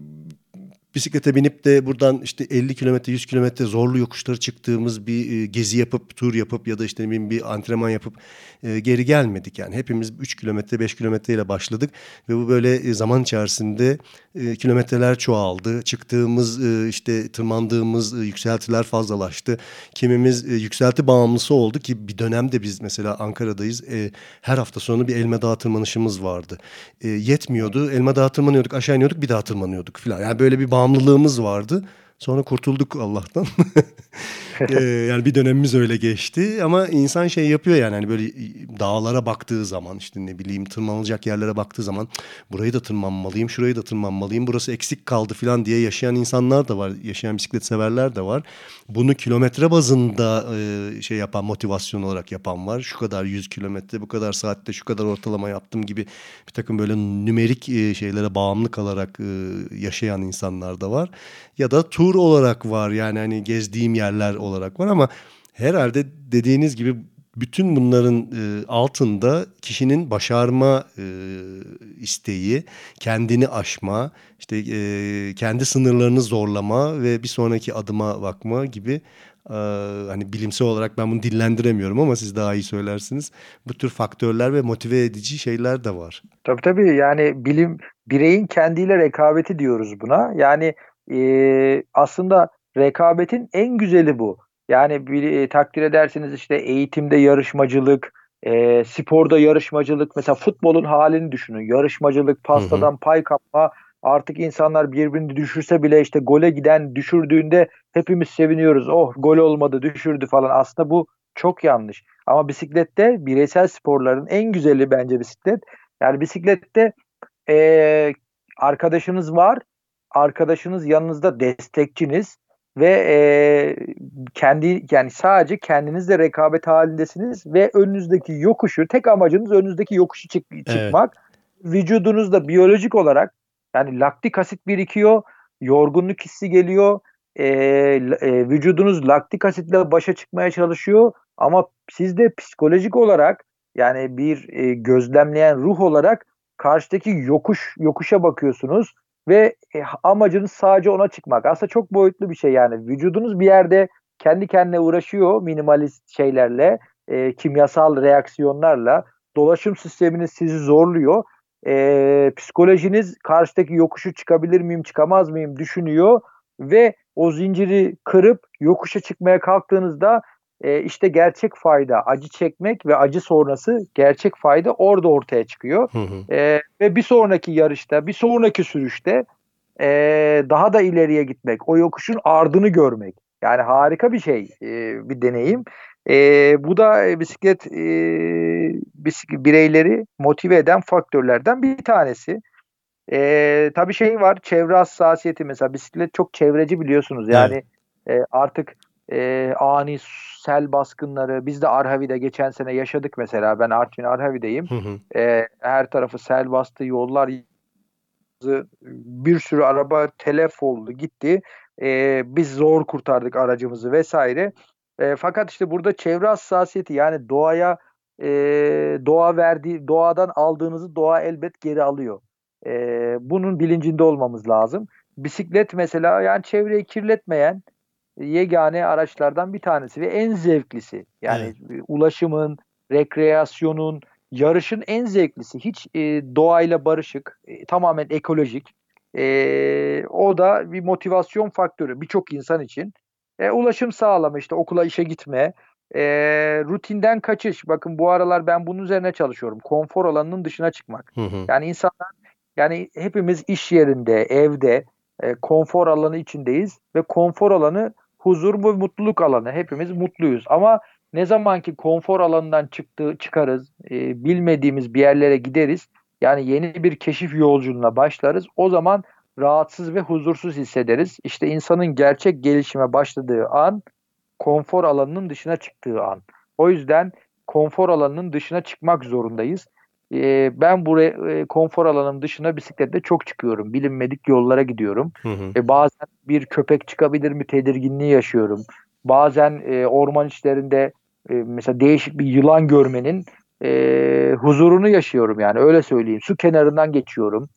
bisiklete binip de buradan işte 50 kilometre 100 kilometre zorlu yokuşları çıktığımız bir e, gezi yapıp tur yapıp ya da işte bir antrenman yapıp e, geri gelmedik. Yani hepimiz 3 kilometre 5 kilometre ile başladık ve bu böyle e, zaman içerisinde kilometreler çoğaldı. Çıktığımız işte tırmandığımız yükseltiler fazlalaştı. Kimimiz yükselti bağımlısı oldu ki bir dönemde biz mesela Ankara'dayız. Her hafta sonu bir Elma Dağı tırmanışımız vardı. Yetmiyordu. Elma Dağı tırmanıyorduk aşağı iniyorduk bir daha tırmanıyorduk falan. Yani böyle bir bağımlılığımız vardı. Sonra kurtulduk Allah'tan. ee, yani bir dönemimiz öyle geçti ama insan şey yapıyor yani hani böyle dağlara baktığı zaman işte ne bileyim tırmanılacak yerlere baktığı zaman burayı da tırmanmalıyım, şurayı da tırmanmalıyım, burası eksik kaldı falan diye yaşayan insanlar da var, yaşayan bisiklet severler de var. Bunu kilometre bazında e, şey yapan, motivasyon olarak yapan var. Şu kadar 100 kilometre, bu kadar saatte şu kadar ortalama yaptım gibi bir takım böyle nümerik e, şeylere bağımlı kalarak e, yaşayan insanlar da var. Ya da tur olarak var yani hani gezdiğim yerler olarak olarak var ama herhalde dediğiniz gibi bütün bunların e, altında kişinin başarma e, isteği, kendini aşma, işte e, kendi sınırlarını zorlama ve bir sonraki adıma bakma gibi hani bilimsel olarak ben bunu dillendiremiyorum ama siz daha iyi söylersiniz. Bu tür faktörler ve motive edici şeyler de var. Tabii tabii yani bilim bireyin kendiyle rekabeti diyoruz buna. Yani e, aslında rekabetin en güzeli bu. Yani bir e, takdir edersiniz işte eğitimde yarışmacılık, e, sporda yarışmacılık, mesela futbolun halini düşünün. Yarışmacılık, pastadan hı hı. pay kapma, artık insanlar birbirini düşürse bile işte gole giden düşürdüğünde hepimiz seviniyoruz. Oh gol olmadı düşürdü falan. Aslında bu çok yanlış. Ama bisiklette bireysel sporların en güzeli bence bisiklet. Yani bisiklette e, arkadaşınız var. Arkadaşınız yanınızda destekçiniz ve e, kendi yani sadece kendinizle rekabet halindesiniz ve önünüzdeki yokuşu tek amacınız önünüzdeki yokuşu çık çıkmak. Evet. Vücudunuzda biyolojik olarak yani laktik asit birikiyor, yorgunluk hissi geliyor. E, e, vücudunuz laktik asitle başa çıkmaya çalışıyor ama siz de psikolojik olarak yani bir e, gözlemleyen ruh olarak karşıdaki yokuş yokuşa bakıyorsunuz ve e, amacınız sadece ona çıkmak. Aslında çok boyutlu bir şey yani. Vücudunuz bir yerde kendi kendine uğraşıyor minimalist şeylerle, e, kimyasal reaksiyonlarla. Dolaşım sisteminiz sizi zorluyor. E, psikolojiniz karşıdaki yokuşu çıkabilir miyim, çıkamaz mıyım düşünüyor ve o zinciri kırıp yokuşa çıkmaya kalktığınızda e, işte gerçek fayda, acı çekmek ve acı sonrası gerçek fayda orada ortaya çıkıyor. Hı hı. E, ve bir sonraki yarışta, bir sonraki sürüşte e, daha da ileriye gitmek, o yokuşun ardını görmek. Yani harika bir şey, e, bir deneyim. E, bu da bisiklet e, bisiklet bireyleri motive eden faktörlerden bir tanesi. E, tabii şey var, çevre hassasiyeti mesela bisiklet çok çevreci biliyorsunuz. Yani evet. e, artık e, ani sel baskınları biz de Arhavi'de geçen sene yaşadık mesela ben Artvin Arhavi'deyim. Hı hı. E, her tarafı sel bastı yollar bir sürü araba telef oldu gitti. E, biz zor kurtardık aracımızı vesaire. E, fakat işte burada çevre hassasiyeti yani doğaya e, doğa verdiği doğadan aldığınızı doğa elbet geri alıyor. E, bunun bilincinde olmamız lazım. Bisiklet mesela yani çevreyi kirletmeyen yegane araçlardan bir tanesi ve en zevklisi. Yani evet. ulaşımın, rekreasyonun, yarışın en zevklisi. Hiç e, doğayla barışık, e, tamamen ekolojik. E, o da bir motivasyon faktörü birçok insan için. E, ulaşım sağlama işte okula işe gitme, e, rutinden kaçış. Bakın bu aralar ben bunun üzerine çalışıyorum. Konfor alanının dışına çıkmak. Hı hı. Yani insanlar yani hepimiz iş yerinde, evde e, konfor alanı içindeyiz ve konfor alanı huzur ve mutluluk alanı. Hepimiz mutluyuz ama ne zamanki konfor alanından çıktı çıkarız, e, bilmediğimiz bir yerlere gideriz. Yani yeni bir keşif yolculuğuna başlarız. O zaman rahatsız ve huzursuz hissederiz. İşte insanın gerçek gelişime başladığı an konfor alanının dışına çıktığı an. O yüzden konfor alanının dışına çıkmak zorundayız. Ee, ben buraya e, konfor alanının dışına bisikletle çok çıkıyorum. Bilinmedik yollara gidiyorum. Hı hı. E, bazen bir köpek çıkabilir mi tedirginliği yaşıyorum. Bazen e, orman içlerinde e, mesela değişik bir yılan görmenin e, huzurunu yaşıyorum yani öyle söyleyeyim. Su kenarından geçiyorum.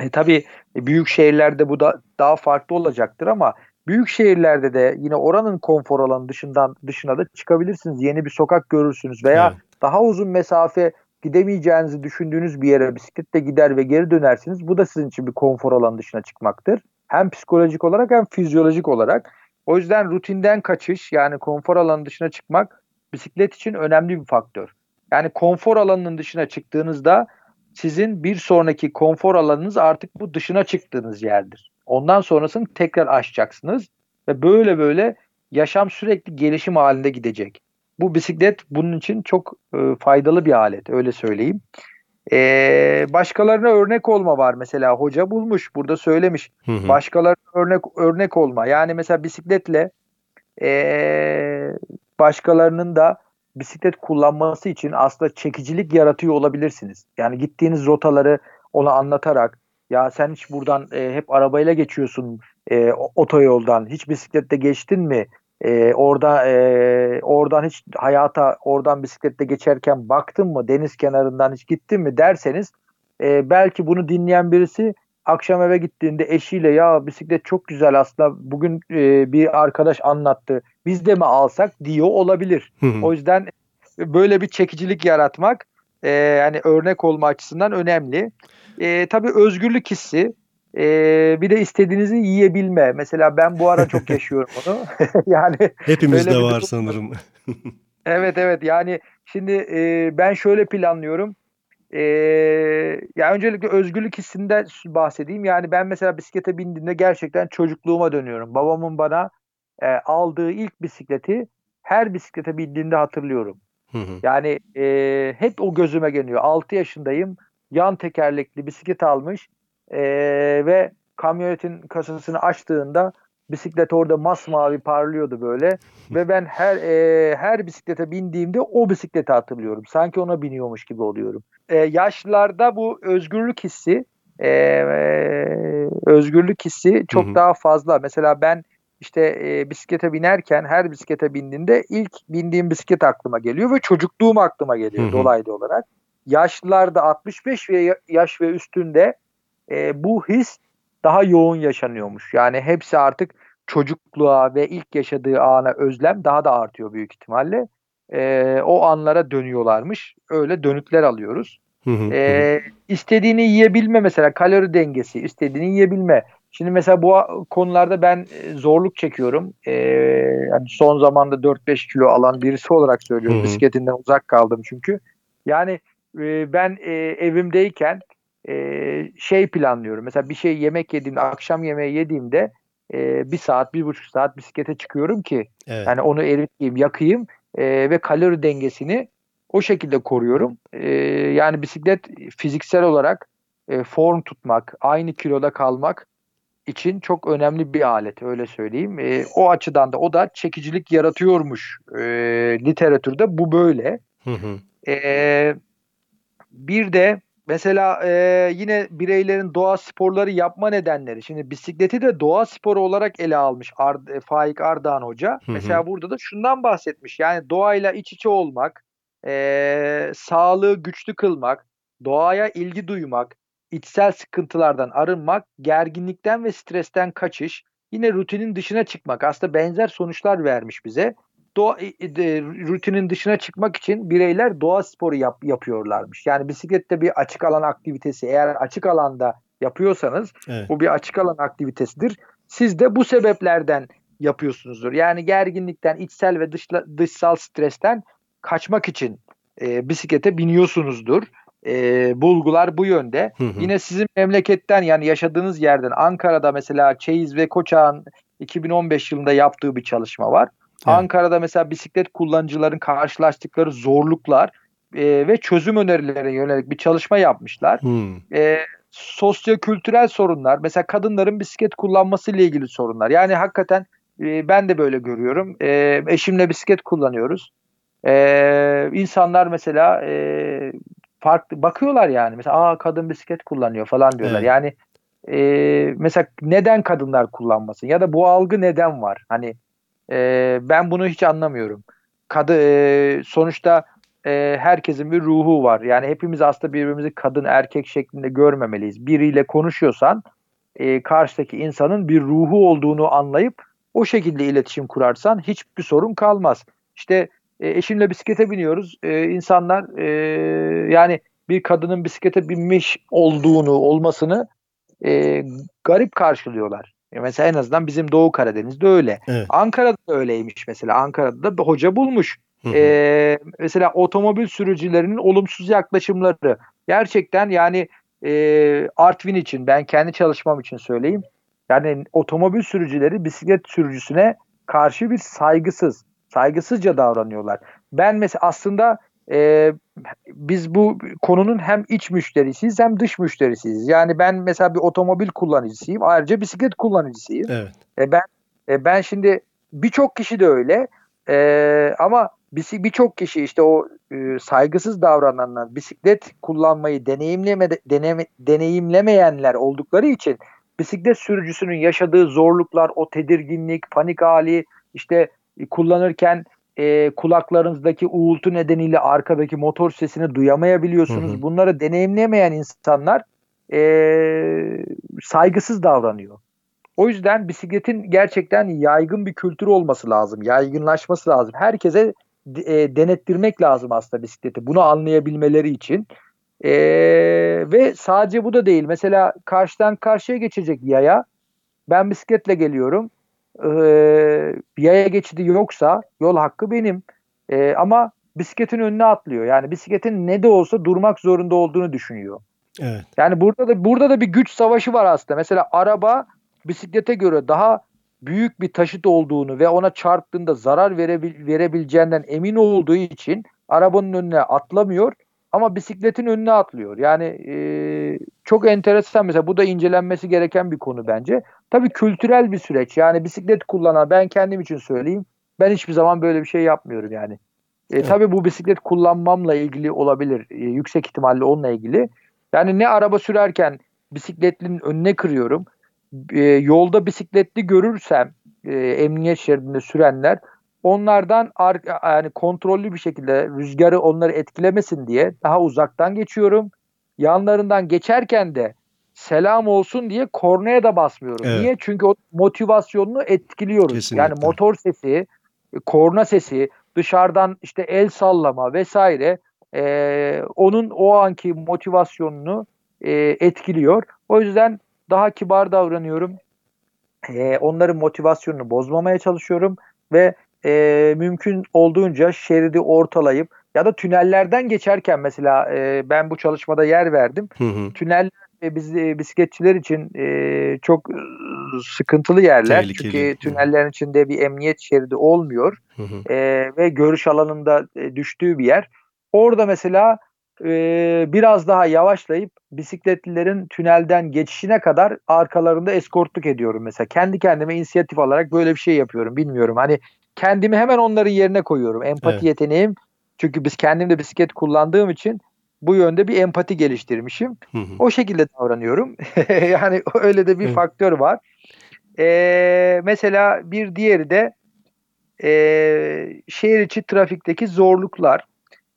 E, tabii büyük şehirlerde bu da daha farklı olacaktır ama büyük şehirlerde de yine oranın konfor alanı dışından dışına da çıkabilirsiniz. Yeni bir sokak görürsünüz veya evet. daha uzun mesafe gidemeyeceğinizi düşündüğünüz bir yere bisikletle gider ve geri dönersiniz. Bu da sizin için bir konfor alanı dışına çıkmaktır. Hem psikolojik olarak hem fizyolojik olarak. O yüzden rutinden kaçış yani konfor alanı dışına çıkmak bisiklet için önemli bir faktör. Yani konfor alanının dışına çıktığınızda sizin bir sonraki konfor alanınız artık bu dışına çıktığınız yerdir. Ondan sonrasını tekrar aşacaksınız ve böyle böyle yaşam sürekli gelişim halinde gidecek. Bu bisiklet bunun için çok e, faydalı bir alet öyle söyleyeyim. Ee, başkalarına örnek olma var mesela hoca bulmuş burada söylemiş. Hı hı. Başkalarına örnek örnek olma. Yani mesela bisikletle e, başkalarının da bisiklet kullanması için aslında çekicilik yaratıyor olabilirsiniz. Yani gittiğiniz rotaları ona anlatarak ya sen hiç buradan e, hep arabayla geçiyorsun e, otoyoldan hiç bisiklette geçtin mi? E, orada e, oradan hiç hayata oradan bisiklette geçerken baktın mı? Deniz kenarından hiç gittin mi derseniz e, belki bunu dinleyen birisi akşam eve gittiğinde eşiyle ya bisiklet çok güzel aslında bugün e, bir arkadaş anlattı biz de mi alsak diyor olabilir. O yüzden böyle bir çekicilik yaratmak e, yani örnek olma açısından önemli. E, tabii özgürlük hissi e, bir de istediğinizi yiyebilme. Mesela ben bu ara çok yaşıyorum onu. yani hepimizde var sanırım. evet evet yani şimdi e, ben şöyle planlıyorum. Ee, ya öncelikle özgürlük hissinden bahsedeyim. Yani ben mesela bisiklete bindiğimde gerçekten çocukluğuma dönüyorum. Babamın bana e, aldığı ilk bisikleti her bisiklete bindiğinde hatırlıyorum. Hı hı. Yani e, hep o gözüme geliyor. 6 yaşındayım. Yan tekerlekli bisiklet almış e, ve kamyonetin kasasını açtığında bisiklet orada masmavi parlıyordu böyle ve ben her e, her bisiklete bindiğimde o bisikleti hatırlıyorum. Sanki ona biniyormuş gibi oluyorum. E, yaşlılarda bu özgürlük hissi e, özgürlük hissi çok hı hı. daha fazla. Mesela ben işte e, bisiklete binerken her bisiklete bindiğinde ilk bindiğim bisiklet aklıma geliyor ve çocukluğum aklıma geliyor hı hı. dolaylı olarak. Yaşlılarda 65 ve yaş ve üstünde e, bu his daha yoğun yaşanıyormuş. Yani hepsi artık çocukluğa ve ilk yaşadığı ana özlem daha da artıyor büyük ihtimalle. E, o anlara dönüyorlarmış. Öyle dönütler alıyoruz. Hı hı, e, istediğini yiyebilme mesela kalori dengesi, istediğini yiyebilme. Şimdi mesela bu konularda ben e, zorluk çekiyorum. Ee, yani son zamanda 4-5 kilo alan birisi olarak söylüyorum. Hı-hı. Bisikletinden uzak kaldım çünkü. Yani e, ben e, evimdeyken e, şey planlıyorum. Mesela bir şey yemek yediğimde, akşam yemeği yediğimde e, bir saat, bir buçuk saat bisiklete çıkıyorum ki evet. yani onu eriteyim, yakayım e, ve kalori dengesini o şekilde koruyorum. E, yani bisiklet fiziksel olarak e, form tutmak, aynı kiloda kalmak için çok önemli bir alet öyle söyleyeyim. E, o açıdan da o da çekicilik yaratıyormuş e, literatürde bu böyle. Hı hı. E, bir de mesela e, yine bireylerin doğa sporları yapma nedenleri. Şimdi bisikleti de doğa sporu olarak ele almış Ar e, Faik Ardahan Hoca. Hı hı. Mesela burada da şundan bahsetmiş. Yani doğayla iç içe olmak, e, sağlığı güçlü kılmak, doğaya ilgi duymak, içsel sıkıntılardan arınmak, gerginlikten ve stresten kaçış, yine rutinin dışına çıkmak. Aslında benzer sonuçlar vermiş bize. Doğa, de, rutinin dışına çıkmak için bireyler doğa sporu yap, yapıyorlarmış. Yani bisiklette bir açık alan aktivitesi eğer açık alanda yapıyorsanız evet. bu bir açık alan aktivitesidir. Siz de bu sebeplerden yapıyorsunuzdur. Yani gerginlikten, içsel ve dışla, dışsal stresten kaçmak için e, bisiklete biniyorsunuzdur e, bulgular bu yönde. Hı hı. Yine sizin memleketten yani yaşadığınız yerden Ankara'da mesela Çeyiz ve Koçak'ın 2015 yılında yaptığı bir çalışma var. Evet. Ankara'da mesela bisiklet kullanıcıların karşılaştıkları zorluklar e, ve çözüm önerilerine yönelik bir çalışma yapmışlar. Hmm. E, sosyokültürel sorunlar, mesela kadınların bisiklet kullanması ile ilgili sorunlar. Yani hakikaten e, ben de böyle görüyorum. E, eşimle bisiklet kullanıyoruz. E, insanlar mesela e, farklı bakıyorlar yani. Mesela aa kadın bisiklet kullanıyor falan diyorlar. Evet. Yani e, mesela neden kadınlar kullanmasın ya da bu algı neden var? Hani e, ben bunu hiç anlamıyorum. Kadı e, sonuçta e, herkesin bir ruhu var. Yani hepimiz aslında birbirimizi kadın erkek şeklinde görmemeliyiz. Biriyle konuşuyorsan e, karşıdaki insanın bir ruhu olduğunu anlayıp o şekilde iletişim kurarsan hiçbir sorun kalmaz. İşte e, eşimle bisiklete biniyoruz. E, insanlar e, yani bir kadının bisiklete binmiş olduğunu, olmasını e, garip karşılıyorlar. Mesela en azından bizim Doğu Karadeniz'de öyle. Evet. Ankara'da da öyleymiş mesela. Ankara'da da hoca bulmuş. Hı hı. E, mesela otomobil sürücülerinin olumsuz yaklaşımları. Gerçekten yani e, Artvin için ben kendi çalışmam için söyleyeyim. Yani otomobil sürücüleri bisiklet sürücüsüne karşı bir saygısız, saygısızca davranıyorlar. Ben mesela aslında e, biz bu konunun hem iç müşterisiyiz hem dış müşterisiyiz. Yani ben mesela bir otomobil kullanıcısıyım. Ayrıca bisiklet kullanıcısıyım. Evet. E, ben e, ben şimdi birçok kişi de öyle. E, ama birçok kişi işte o e, saygısız davrananlar, bisiklet kullanmayı deneyimleme, deneme, deneyimlemeyenler oldukları için bisiklet sürücüsünün yaşadığı zorluklar, o tedirginlik, panik hali, işte kullanırken e, kulaklarınızdaki uğultu nedeniyle arkadaki motor sesini duyamayabiliyorsunuz. Hı hı. Bunları deneyimleyemeyen insanlar e, saygısız davranıyor. O yüzden bisikletin gerçekten yaygın bir kültür olması lazım. Yaygınlaşması lazım. Herkese e, denettirmek lazım aslında bisikleti. Bunu anlayabilmeleri için. E, ve sadece bu da değil. Mesela karşıdan karşıya geçecek yaya. Ben bisikletle geliyorum e, yaya geçidi yoksa yol hakkı benim. E, ama bisikletin önüne atlıyor. Yani bisikletin ne de olsa durmak zorunda olduğunu düşünüyor. Evet. Yani burada da burada da bir güç savaşı var aslında. Mesela araba bisiklete göre daha büyük bir taşıt olduğunu ve ona çarptığında zarar verebil verebileceğinden emin olduğu için arabanın önüne atlamıyor ama bisikletin önüne atlıyor. Yani e, çok enteresan mesela bu da incelenmesi gereken bir konu bence. Tabii kültürel bir süreç. Yani bisiklet kullanan ben kendim için söyleyeyim. Ben hiçbir zaman böyle bir şey yapmıyorum yani. E, evet. Tabii bu bisiklet kullanmamla ilgili olabilir. E, yüksek ihtimalle onunla ilgili. Yani ne araba sürerken bisikletlinin önüne kırıyorum. E, yolda bisikletli görürsem e, emniyet şeridinde sürenler onlardan yani kontrollü bir şekilde rüzgarı onları etkilemesin diye daha uzaktan geçiyorum. Yanlarından geçerken de selam olsun diye kornaya da basmıyorum. Evet. Niye? Çünkü o motivasyonunu etkiliyoruz. Kesinlikle. Yani motor sesi, korna sesi, dışarıdan işte el sallama vesaire e, onun o anki motivasyonunu e, etkiliyor. O yüzden daha kibar davranıyorum. E, onların motivasyonunu bozmamaya çalışıyorum ve e, mümkün olduğunca şeridi ortalayıp ya da tünellerden geçerken mesela e, ben bu çalışmada yer verdim. Hı hı. Tünel e, biz e, bisikletçiler için e, çok sıkıntılı yerler. Tehlikeli. Çünkü tünellerin içinde bir emniyet şeridi olmuyor. Hı hı. E, ve görüş alanında e, düştüğü bir yer. Orada mesela e, biraz daha yavaşlayıp bisikletlilerin tünelden geçişine kadar arkalarında eskortluk ediyorum mesela. Kendi kendime inisiyatif alarak böyle bir şey yapıyorum. Bilmiyorum hani kendimi hemen onların yerine koyuyorum. Empati evet. yeteneğim çünkü biz kendim de bisiklet kullandığım için bu yönde bir empati geliştirmişim. Hı hı. O şekilde davranıyorum. yani öyle de bir hı. faktör var. Ee, mesela bir diğeri de e, şehir içi trafikteki zorluklar.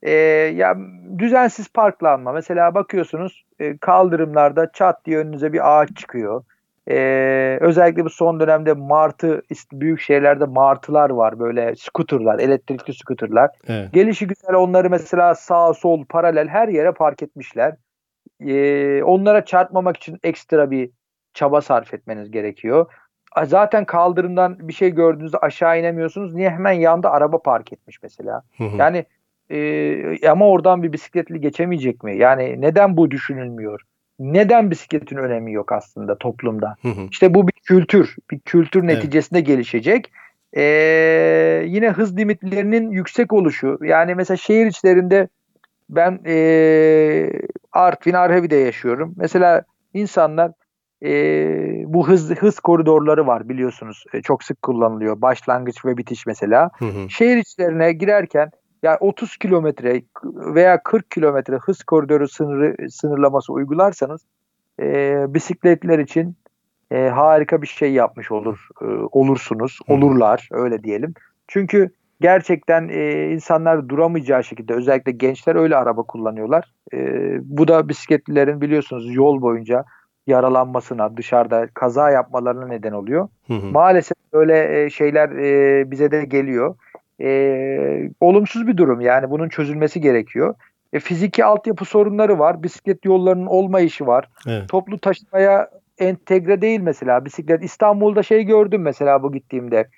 E, ya düzensiz parklanma. Mesela bakıyorsunuz e, kaldırımlarda çat diye önünüze bir ağaç çıkıyor. E, özellikle bu son dönemde martı büyük şehirlerde martılar var böyle skuterlar, elektrikli skuterlar. Evet. Gelişi güzel onları mesela sağ sol paralel her yere park etmişler. E, onlara çarpmamak için ekstra bir çaba sarf etmeniz gerekiyor. Zaten kaldırımdan bir şey gördüğünüzde aşağı inemiyorsunuz. Niye hemen yanda araba park etmiş mesela? Hı hı. Yani e, ama oradan bir bisikletli geçemeyecek mi? Yani neden bu düşünülmüyor? Neden bisikletin önemi yok aslında toplumda? Hı hı. İşte bu bir kültür, bir kültür neticesinde evet. gelişecek. Ee, yine hız limitlerinin yüksek oluşu. Yani mesela şehir içlerinde ben e, Artvin, Arhevi'de yaşıyorum. Mesela insanlar e, bu hız hız koridorları var biliyorsunuz. E, çok sık kullanılıyor. Başlangıç ve bitiş mesela. Hı hı. Şehir içlerine girerken yani 30 kilometre veya 40 kilometre hız koridoru sınırı sınırlaması uygularsanız e, bisikletler için e, harika bir şey yapmış olur e, olursunuz. Olurlar öyle diyelim. Çünkü gerçekten e, insanlar duramayacağı şekilde özellikle gençler öyle araba kullanıyorlar. E, bu da bisikletlilerin biliyorsunuz yol boyunca yaralanmasına, dışarıda kaza yapmalarına neden oluyor. Hı hı. Maalesef böyle e, şeyler e, bize de geliyor e, olumsuz bir durum. Yani bunun çözülmesi gerekiyor. E, fiziki altyapı sorunları var. Bisiklet yollarının olmayışı var. Evet. Toplu taşımaya entegre değil mesela bisiklet. İstanbul'da şey gördüm mesela bu gittiğimde.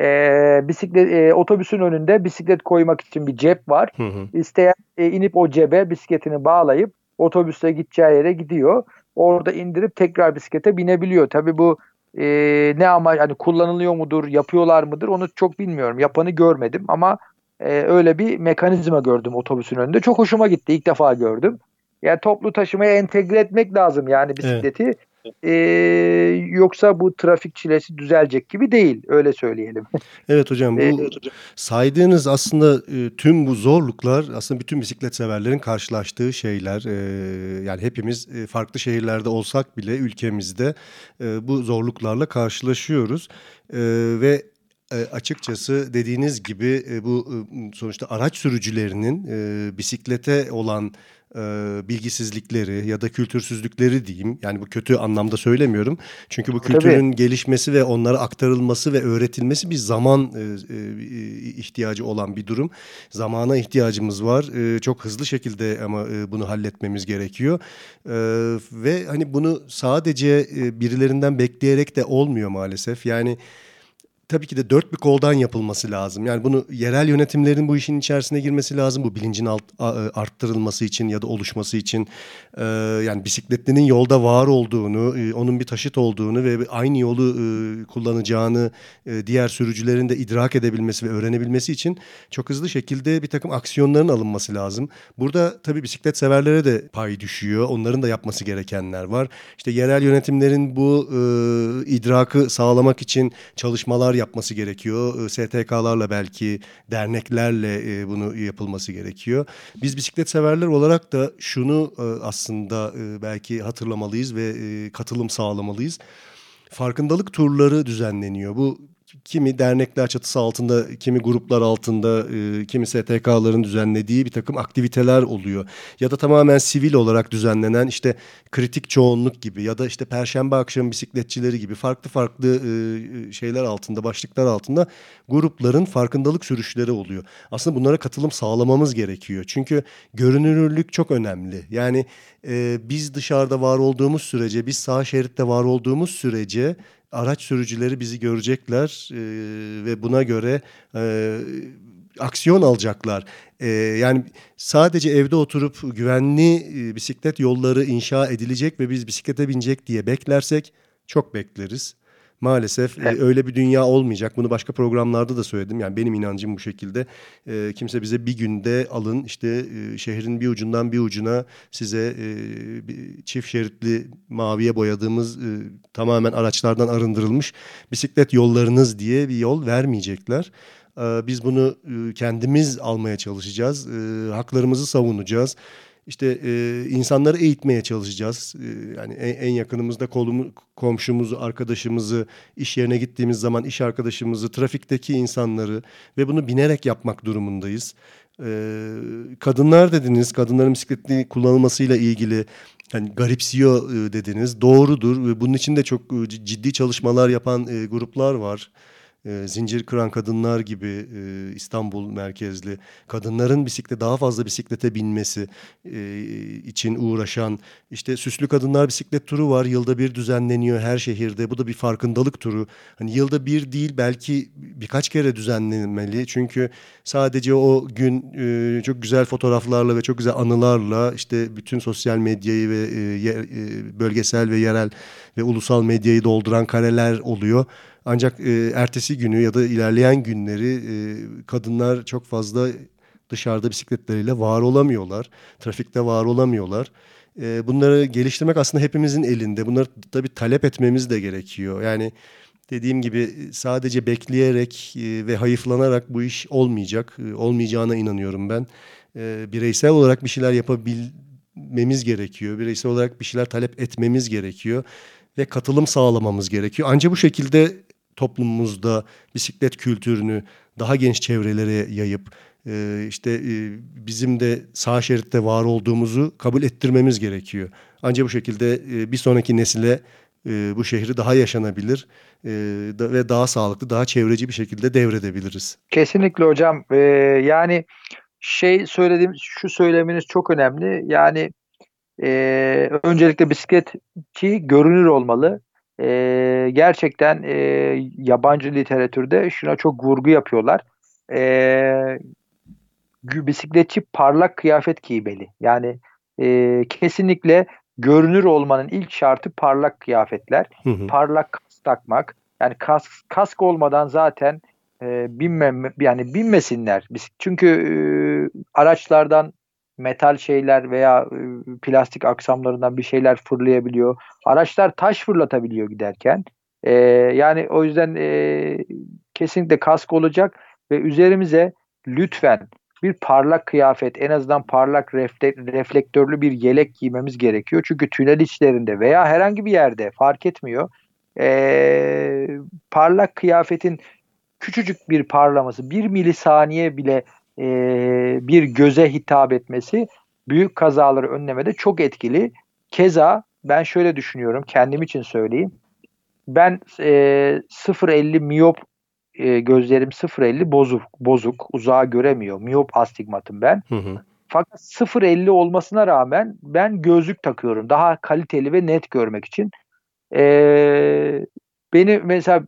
E, bisiklet e, otobüsün önünde bisiklet koymak için bir cep var. Hı hı. İsteyen e, inip o cebe bisikletini bağlayıp otobüste gideceği yere gidiyor. Orada indirip tekrar bisiklete binebiliyor. Tabii bu e, ne ama hani kullanılıyor mudur, yapıyorlar mıdır onu çok bilmiyorum. Yapanı görmedim ama e, öyle bir mekanizma gördüm otobüsün önünde. Çok hoşuma gitti. İlk defa gördüm. Yani toplu taşımaya entegre etmek lazım yani bisikleti. Evet. Ee, yoksa bu trafik çilesi düzelecek gibi değil öyle söyleyelim. Evet hocam bu evet, hocam. saydığınız aslında e, tüm bu zorluklar aslında bütün bisiklet severlerin karşılaştığı şeyler. E, yani hepimiz e, farklı şehirlerde olsak bile ülkemizde e, bu zorluklarla karşılaşıyoruz. E, ve e, açıkçası dediğiniz gibi e, bu e, sonuçta araç sürücülerinin bisiklete olan e, bilgisizlikleri ya da kültürsüzlükleri diyeyim. Yani bu kötü anlamda söylemiyorum. Çünkü bu kültürün Tabii. gelişmesi ve onlara aktarılması ve öğretilmesi bir zaman e, e, ihtiyacı olan bir durum. Zamana ihtiyacımız var. E, çok hızlı şekilde ama e, bunu halletmemiz gerekiyor. E, ve hani bunu sadece e, birilerinden bekleyerek de olmuyor maalesef. Yani tabii ki de dört bir koldan yapılması lazım. Yani bunu yerel yönetimlerin bu işin içerisine girmesi lazım. Bu bilincin alt, arttırılması için ya da oluşması için. Ee, yani bisikletlinin yolda var olduğunu, e, onun bir taşıt olduğunu ve aynı yolu e, kullanacağını e, diğer sürücülerin de idrak edebilmesi ve öğrenebilmesi için çok hızlı şekilde bir takım aksiyonların alınması lazım. Burada tabii bisiklet severlere de pay düşüyor. Onların da yapması gerekenler var. İşte yerel yönetimlerin bu e, idrakı sağlamak için çalışmalar yapması gerekiyor. STK'larla belki derneklerle e, bunu yapılması gerekiyor. Biz bisiklet severler olarak da şunu e, aslında e, belki hatırlamalıyız ve katılım sağlamalıyız. Farkındalık turları düzenleniyor. Bu kimi dernekler çatısı altında, kimi gruplar altında, e, kimi STK'ların düzenlediği bir takım aktiviteler oluyor. Ya da tamamen sivil olarak düzenlenen işte kritik çoğunluk gibi ya da işte perşembe akşamı bisikletçileri gibi farklı farklı e, şeyler altında, başlıklar altında grupların farkındalık sürüşleri oluyor. Aslında bunlara katılım sağlamamız gerekiyor. Çünkü görünürlük çok önemli. Yani e, biz dışarıda var olduğumuz sürece, biz sağ şeritte var olduğumuz sürece araç sürücüleri bizi görecekler e, ve buna göre e, aksiyon alacaklar. E, yani sadece evde oturup güvenli e, bisiklet yolları inşa edilecek ve biz bisiklete binecek diye beklersek çok bekleriz. Maalesef evet. e, öyle bir dünya olmayacak. Bunu başka programlarda da söyledim. Yani benim inancım bu şekilde. E, kimse bize bir günde alın işte e, şehrin bir ucundan bir ucuna size e, bir çift şeritli maviye boyadığımız e, tamamen araçlardan arındırılmış bisiklet yollarınız diye bir yol vermeyecekler. E, biz bunu e, kendimiz almaya çalışacağız. E, haklarımızı savunacağız. İşte e, insanları eğitmeye çalışacağız. E, yani en, en yakınımızda kolumu, komşumuzu, arkadaşımızı, iş yerine gittiğimiz zaman iş arkadaşımızı, trafikteki insanları ve bunu binerek yapmak durumundayız. E, kadınlar dediniz, kadınların bisikletli kullanılmasıyla ilgili yani garipsiyor e, dediniz. Doğrudur. Bunun için de çok e, ciddi çalışmalar yapan e, gruplar var e, zincir kıran kadınlar gibi e, İstanbul merkezli kadınların bisiklet daha fazla bisiklete binmesi e, için uğraşan işte süslü kadınlar bisiklet turu var yılda bir düzenleniyor her şehirde. Bu da bir farkındalık turu. Hani yılda bir değil belki birkaç kere düzenlenmeli. Çünkü sadece o gün e, çok güzel fotoğraflarla ve çok güzel anılarla işte bütün sosyal medyayı ve e, yer, e, bölgesel ve yerel ve ulusal medyayı dolduran kareler oluyor. Ancak e, ertesi günü ya da ilerleyen günleri e, kadınlar çok fazla dışarıda bisikletleriyle var olamıyorlar. Trafikte var olamıyorlar. E, bunları geliştirmek aslında hepimizin elinde. Bunları tabii talep etmemiz de gerekiyor. Yani dediğim gibi sadece bekleyerek e, ve hayıflanarak bu iş olmayacak. E, olmayacağına inanıyorum ben. E, bireysel olarak bir şeyler yapabilmemiz gerekiyor. Bireysel olarak bir şeyler talep etmemiz gerekiyor ve katılım sağlamamız gerekiyor. Ancak bu şekilde toplumumuzda bisiklet kültürünü daha genç çevrelere yayıp e, işte e, bizim de sağ şeritte var olduğumuzu kabul ettirmemiz gerekiyor. Ancak bu şekilde e, bir sonraki nesile bu şehri daha yaşanabilir ve daha sağlıklı, daha çevreci bir şekilde devredebiliriz. Kesinlikle hocam. Yani şey söylediğim, şu söyleminiz çok önemli. Yani öncelikle bisikletçi görünür olmalı e, gerçekten e, yabancı literatürde şuna çok vurgu yapıyorlar. E, bisikletçi parlak kıyafet giymeli. Yani e, kesinlikle görünür olmanın ilk şartı parlak kıyafetler. Hı hı. Parlak kask takmak. Yani kask, kask olmadan zaten e, binmem yani binmesinler. Çünkü e, araçlardan metal şeyler veya e, plastik aksamlarından bir şeyler fırlayabiliyor. Araçlar taş fırlatabiliyor giderken. E, yani o yüzden e, kesinlikle kask olacak ve üzerimize lütfen bir parlak kıyafet en azından parlak reflektörlü bir yelek giymemiz gerekiyor. Çünkü tünel içlerinde veya herhangi bir yerde fark etmiyor. E, parlak kıyafetin küçücük bir parlaması bir milisaniye bile e, bir göze hitap etmesi büyük kazaları önlemede çok etkili. Keza ben şöyle düşünüyorum kendim için söyleyeyim. Ben e, 0.50 miyop e, gözlerim 0.50 bozuk, bozuk, uzağa göremiyor. Miyop astigmatım ben. Hı hı. Fakat 0.50 olmasına rağmen ben gözlük takıyorum. Daha kaliteli ve net görmek için. Ee, beni mesela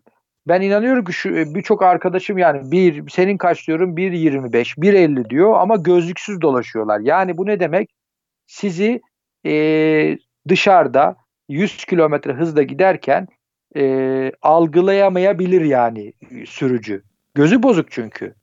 ben inanıyorum ki şu e, birçok arkadaşım yani bir senin kaç diyorum 1.25 1.50 diyor ama gözlüksüz dolaşıyorlar. Yani bu ne demek? Sizi e, dışarıda 100 kilometre hızla giderken e, algılayamayabilir yani sürücü. Gözü bozuk çünkü.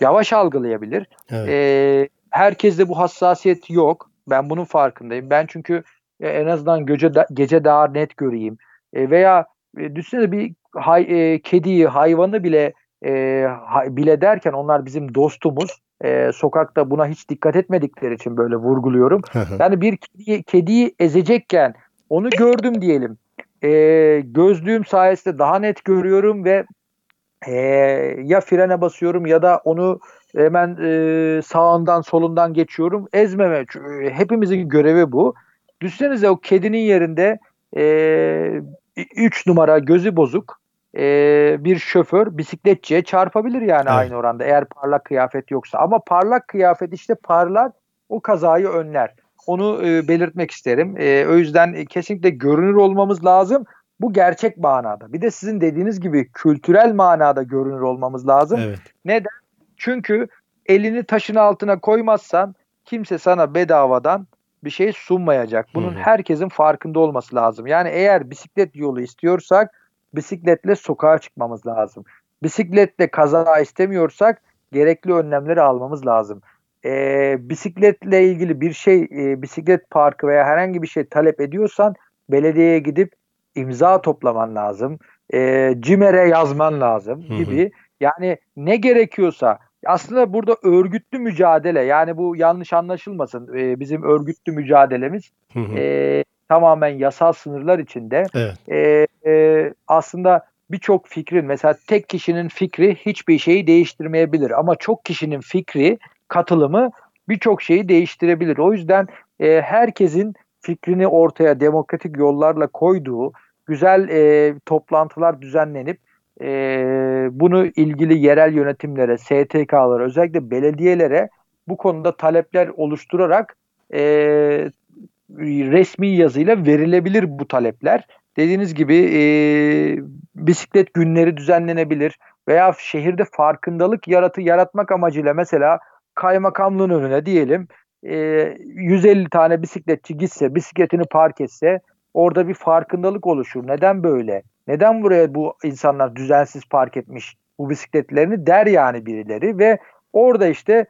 Yavaş algılayabilir. Evet. E, herkeste bu hassasiyet yok. Ben bunun farkındayım. Ben çünkü e, en azından gece, gece daha net göreyim. E, veya e, düşünsene bir hay, e, kediyi, hayvanı bile e, ha, bile derken onlar bizim dostumuz. E, sokakta buna hiç dikkat etmedikleri için böyle vurguluyorum. yani bir kediyi, kediyi ezecekken onu gördüm diyelim. E, gözlüğüm sayesinde daha net görüyorum ve e, ya frene basıyorum ya da onu hemen e, sağından solundan geçiyorum. Ezmeme. Hepimizin görevi bu. Düşünsenize o kedinin yerinde e, 3 numara gözü bozuk e, bir şoför bisikletçiye çarpabilir yani evet. aynı oranda eğer parlak kıyafet yoksa. Ama parlak kıyafet işte parlar o kazayı önler. Onu e, belirtmek isterim. E, o yüzden e, kesinlikle görünür olmamız lazım. Bu gerçek manada. Bir de sizin dediğiniz gibi kültürel manada görünür olmamız lazım. Evet. Neden? Çünkü elini taşın altına koymazsan kimse sana bedavadan bir şey sunmayacak. Bunun Hı-hı. herkesin farkında olması lazım. Yani eğer bisiklet yolu istiyorsak bisikletle sokağa çıkmamız lazım. Bisikletle kaza istemiyorsak gerekli önlemleri almamız lazım. E, bisikletle ilgili bir şey, e, bisiklet parkı veya herhangi bir şey talep ediyorsan belediyeye gidip imza toplaman lazım. E, CİMER'e yazman lazım gibi. Hı hı. Yani ne gerekiyorsa aslında burada örgütlü mücadele yani bu yanlış anlaşılmasın e, bizim örgütlü mücadelemiz hı hı. E, tamamen yasal sınırlar içinde evet. e, e, aslında birçok fikrin mesela tek kişinin fikri hiçbir şeyi değiştirmeyebilir ama çok kişinin fikri katılımı birçok şeyi değiştirebilir. O yüzden e, herkesin fikrini ortaya demokratik yollarla koyduğu güzel e, toplantılar düzenlenip e, bunu ilgili yerel yönetimlere, STK'lara, özellikle belediyelere bu konuda talepler oluşturarak e, resmi yazıyla verilebilir bu talepler. Dediğiniz gibi e, bisiklet günleri düzenlenebilir veya şehirde farkındalık yaratı yaratmak amacıyla mesela kaymakamlığın önüne diyelim e, 150 tane bisikletçi gitse, bisikletini park etse orada bir farkındalık oluşur. Neden böyle? Neden buraya bu insanlar düzensiz park etmiş bu bisikletlerini der yani birileri ve orada işte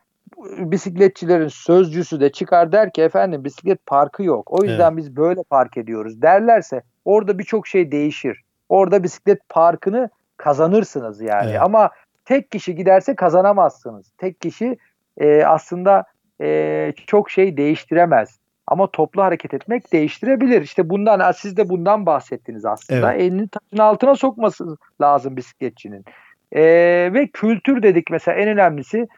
bisikletçilerin sözcüsü de çıkar der ki efendim bisiklet parkı yok. O yüzden evet. biz böyle park ediyoruz derlerse orada birçok şey değişir. Orada bisiklet parkını kazanırsınız yani. Evet. Ama tek kişi giderse kazanamazsınız. Tek kişi e, aslında e, çok şey değiştiremez. Ama toplu hareket etmek değiştirebilir. İşte bundan siz de bundan bahsettiniz aslında. Evet. Elini taşın altına sokması lazım bisikletçinin. E, ve kültür dedik mesela en önemlisi.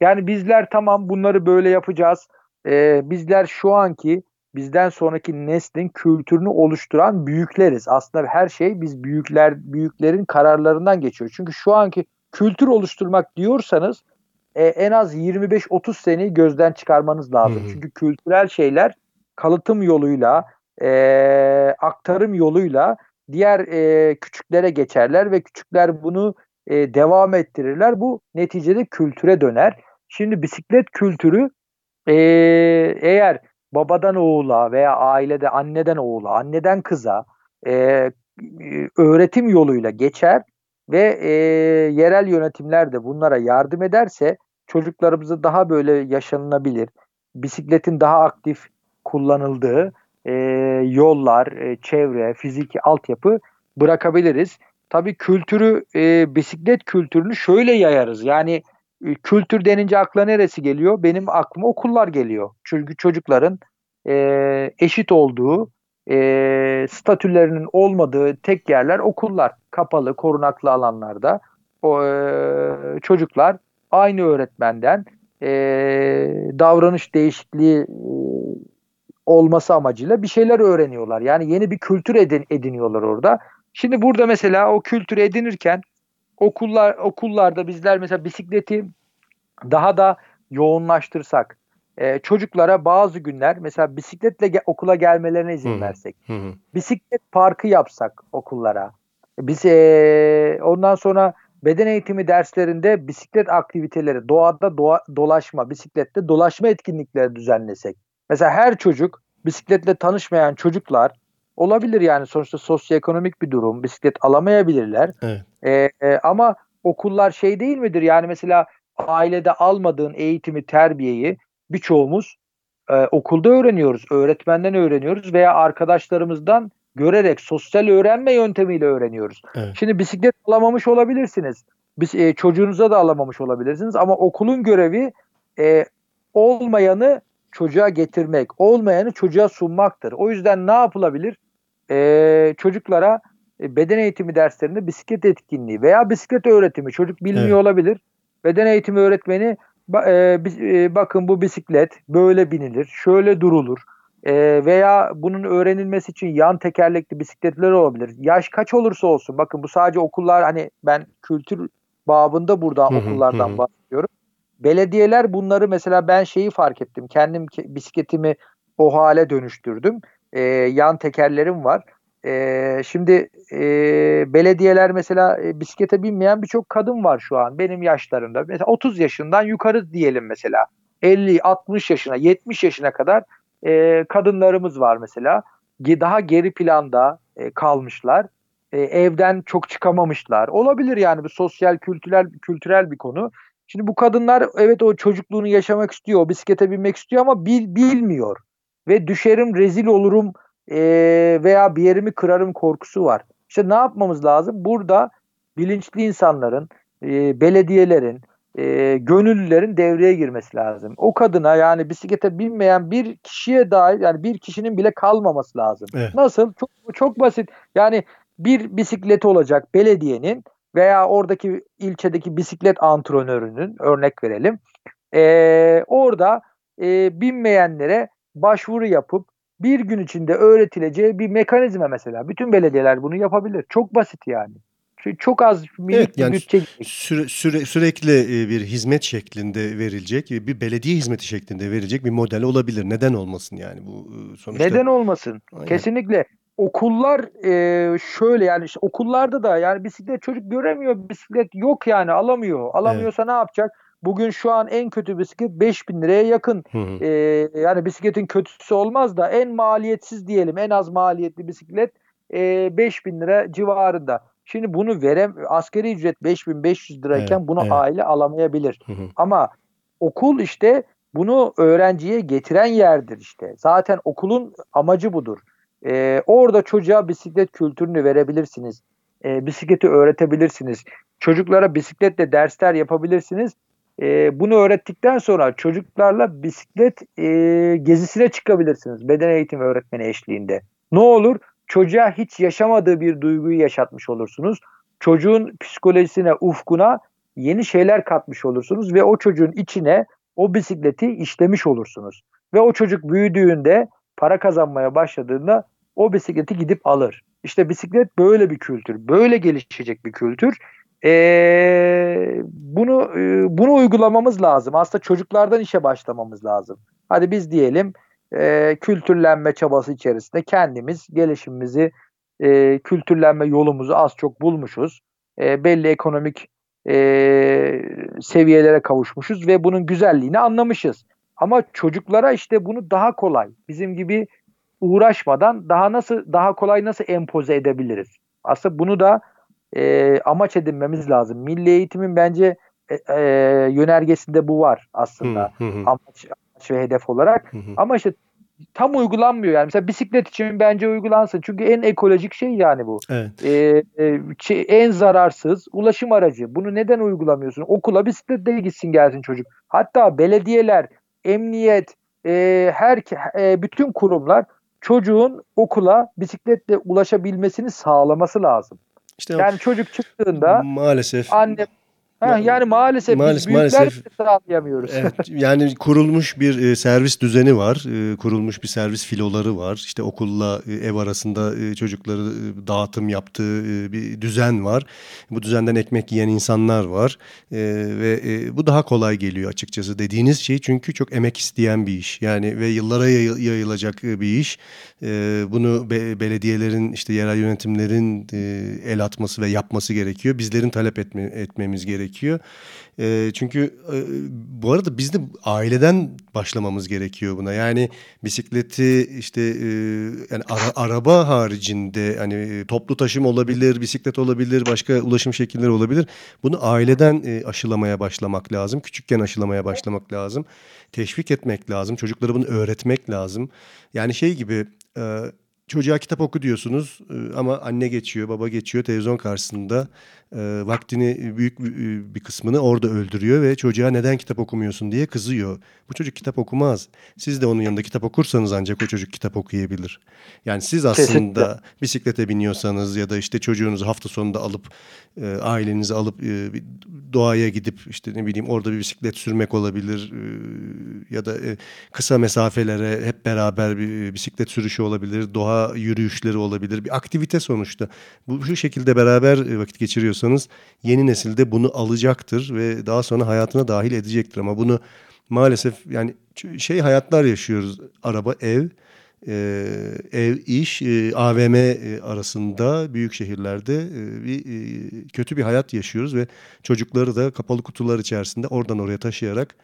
Yani bizler tamam bunları böyle yapacağız. E, bizler şu anki bizden sonraki neslin kültürünü oluşturan büyükleriz. Aslında her şey biz büyükler büyüklerin kararlarından geçiyor. Çünkü şu anki kültür oluşturmak diyorsanız e, en az 25-30 seneyi gözden çıkarmanız lazım. Hı hı. Çünkü kültürel şeyler kalıtım yoluyla, e, aktarım yoluyla diğer e, küçüklere geçerler ve küçükler bunu e, devam ettirirler. Bu neticede kültüre döner. Şimdi bisiklet kültürü e, eğer babadan oğula veya ailede anneden oğula, anneden kıza e, öğretim yoluyla geçer ve e, yerel yönetimler de bunlara yardım ederse çocuklarımızı daha böyle yaşanılabilir, bisikletin daha aktif kullanıldığı e, yollar, e, çevre, fiziki altyapı bırakabiliriz. Tabii kültürü, e, bisiklet kültürünü şöyle yayarız. Yani e, kültür denince akla neresi geliyor? Benim aklıma okullar geliyor. Çünkü çocukların e, eşit olduğu, e, statülerinin olmadığı tek yerler okullar. Kapalı, korunaklı alanlarda o e, çocuklar aynı öğretmenden e, davranış değişikliği e, olması amacıyla bir şeyler öğreniyorlar. Yani yeni bir kültür edin, ediniyorlar orada. Şimdi burada mesela o kültürü edinirken okullar okullarda bizler mesela bisikleti daha da yoğunlaştırsak, e, çocuklara bazı günler mesela bisikletle ge- okula gelmelerine izin hı. versek, hı. bisiklet parkı yapsak okullara, biz e, ondan sonra beden eğitimi derslerinde bisiklet aktiviteleri, doğada doğa, dolaşma, bisiklette dolaşma etkinlikleri düzenlesek. Mesela her çocuk bisikletle tanışmayan çocuklar olabilir yani sonuçta sosyoekonomik bir durum. Bisiklet alamayabilirler. Evet. E, e, ama okullar şey değil midir? Yani mesela ailede almadığın eğitimi, terbiyeyi birçoğumuz e, okulda öğreniyoruz. Öğretmenden öğreniyoruz veya arkadaşlarımızdan görerek sosyal öğrenme yöntemiyle öğreniyoruz. Evet. Şimdi bisiklet alamamış olabilirsiniz. Biz e, çocuğunuza da alamamış olabilirsiniz ama okulun görevi e, olmayanı çocuğa getirmek, olmayanı çocuğa sunmaktır. O yüzden ne yapılabilir? E, çocuklara e, beden eğitimi derslerinde bisiklet etkinliği veya bisiklet öğretimi çocuk bilmiyor evet. olabilir. Beden eğitimi öğretmeni e, e, bakın bu bisiklet böyle binilir, şöyle durulur e, veya bunun öğrenilmesi için yan tekerlekli bisikletler olabilir. Yaş kaç olursa olsun bakın bu sadece okullar hani ben kültür babında burada okullardan bahsediyorum. Belediyeler bunları mesela ben şeyi fark ettim. Kendim bisikletimi o hale dönüştürdüm. E, yan tekerlerim var. E, şimdi e, belediyeler mesela e, bisiklete binmeyen birçok kadın var şu an benim yaşlarımda. Mesela 30 yaşından yukarı diyelim mesela. 50, 60 yaşına, 70 yaşına kadar e, kadınlarımız var mesela. Daha geri planda e, kalmışlar. e, evden çok çıkamamışlar. Olabilir yani bir sosyal kültürel kültürel bir konu. Şimdi bu kadınlar evet o çocukluğunu yaşamak istiyor, o bisiklete binmek istiyor ama bil, bilmiyor. Ve düşerim, rezil olurum e, veya bir yerimi kırarım korkusu var. İşte ne yapmamız lazım? Burada bilinçli insanların, e, belediyelerin, e, gönüllülerin devreye girmesi lazım. O kadına yani bisiklete binmeyen bir kişiye dair yani bir kişinin bile kalmaması lazım. Evet. Nasıl? Çok çok basit. Yani bir bisikleti olacak belediyenin veya oradaki ilçedeki bisiklet antrenörünün örnek verelim. E, orada e, binmeyenlere başvuru yapıp bir gün içinde öğretileceği bir mekanizma mesela. Bütün belediyeler bunu yapabilir. Çok basit yani. Çok az minik evet, yani bütçe süre, süre, sürekli e, bir hizmet şeklinde verilecek, bir belediye hizmeti şeklinde verilecek bir model olabilir. Neden olmasın yani bu e, sonuçta? Neden olmasın? Aynen. Kesinlikle. Okullar e, şöyle yani işte okullarda da yani bisiklet çocuk göremiyor, bisiklet yok yani alamıyor. Alamıyorsa evet. ne yapacak? Bugün şu an en kötü bisiklet 5000 liraya yakın. Hı hı. Ee, yani bisikletin kötüsü olmaz da en maliyetsiz diyelim en az maliyetli bisiklet e, 5000 lira civarında. Şimdi bunu verem askeri ücret 5500 lirayken evet, bunu evet. aile alamayabilir. Hı hı. Ama okul işte bunu öğrenciye getiren yerdir işte. Zaten okulun amacı budur. Ee, orada çocuğa bisiklet kültürünü verebilirsiniz. Ee, bisikleti öğretebilirsiniz. Çocuklara bisikletle dersler yapabilirsiniz. Ee, bunu öğrettikten sonra çocuklarla bisiklet e, gezisine çıkabilirsiniz. Beden eğitimi öğretmeni eşliğinde. Ne olur? Çocuğa hiç yaşamadığı bir duyguyu yaşatmış olursunuz. Çocuğun psikolojisine, ufkuna yeni şeyler katmış olursunuz ve o çocuğun içine o bisikleti işlemiş olursunuz. Ve o çocuk büyüdüğünde para kazanmaya başladığında o bisikleti gidip alır. İşte bisiklet böyle bir kültür, böyle gelişecek bir kültür. Ee, bunu e, bunu uygulamamız lazım. Aslında çocuklardan işe başlamamız lazım. Hadi biz diyelim e, kültürlenme çabası içerisinde kendimiz gelişimimizi, e, kültürlenme yolumuzu az çok bulmuşuz. E, belli ekonomik e, seviyelere kavuşmuşuz ve bunun güzelliğini anlamışız. Ama çocuklara işte bunu daha kolay, bizim gibi uğraşmadan daha nasıl daha kolay nasıl empoze edebiliriz? Aslında bunu da e, amaç edinmemiz lazım. Milli eğitimin bence e, e, yönergesinde bu var aslında. Hı hı hı. Amaç, ve hedef olarak. Hı hı. Ama işte tam uygulanmıyor yani. Mesela bisiklet için bence uygulansın. Çünkü en ekolojik şey yani bu. Evet. Ee, e, şey, en zararsız ulaşım aracı. Bunu neden uygulamıyorsun? Okula bisikletle gitsin gelsin çocuk. Hatta belediyeler, emniyet, e, her e, bütün kurumlar çocuğun okula bisikletle ulaşabilmesini sağlaması lazım. İşte yani çocuk çıktığında maalesef anne Ha, yani maalesef, maalesef biz maalesef sağlayamıyoruz. Evet, yani kurulmuş bir e, servis düzeni var. E, kurulmuş bir servis filoları var. İşte okulla e, ev arasında e, çocukları e, dağıtım yaptığı e, bir düzen var. Bu düzenden ekmek yiyen insanlar var. E, ve e, bu daha kolay geliyor açıkçası dediğiniz şey. Çünkü çok emek isteyen bir iş. Yani ve yıllara yayılacak e, bir iş. E, bunu be, belediyelerin işte yerel yönetimlerin e, el atması ve yapması gerekiyor. Bizlerin talep etme, etmemiz gerekiyor gerekiyor. E, çünkü e, bu arada biz de aileden başlamamız gerekiyor buna. Yani bisikleti işte e, yani ara, araba haricinde hani toplu taşım olabilir, bisiklet olabilir, başka ulaşım şekilleri olabilir. Bunu aileden e, aşılamaya başlamak lazım. Küçükken aşılamaya başlamak lazım. Teşvik etmek lazım. Çocuklara bunu öğretmek lazım. Yani şey gibi e, çocuğa kitap oku diyorsunuz e, ama anne geçiyor, baba geçiyor televizyon karşısında e, vaktini büyük bir kısmını orada öldürüyor ve çocuğa neden kitap okumuyorsun diye kızıyor. Bu çocuk kitap okumaz. Siz de onun yanında kitap okursanız ancak o çocuk kitap okuyabilir. Yani siz aslında Kesinlikle. bisiklete biniyorsanız ya da işte çocuğunuzu hafta sonunda alıp e, ailenizi alıp e, doğaya gidip işte ne bileyim orada bir bisiklet sürmek olabilir e, ya da e, kısa mesafelere hep beraber bir bisiklet sürüşü olabilir, doğa yürüyüşleri olabilir. Bir aktivite sonuçta. Bu şu şekilde beraber e, vakit geçiriyorsunuz istiyorsanız yeni nesilde bunu alacaktır ve daha sonra hayatına dahil edecektir. Ama bunu maalesef yani şey hayatlar yaşıyoruz. Araba, ev, e, ev, iş, e, AVM e, arasında büyük şehirlerde e, bir e, kötü bir hayat yaşıyoruz ve çocukları da kapalı kutular içerisinde oradan oraya taşıyarak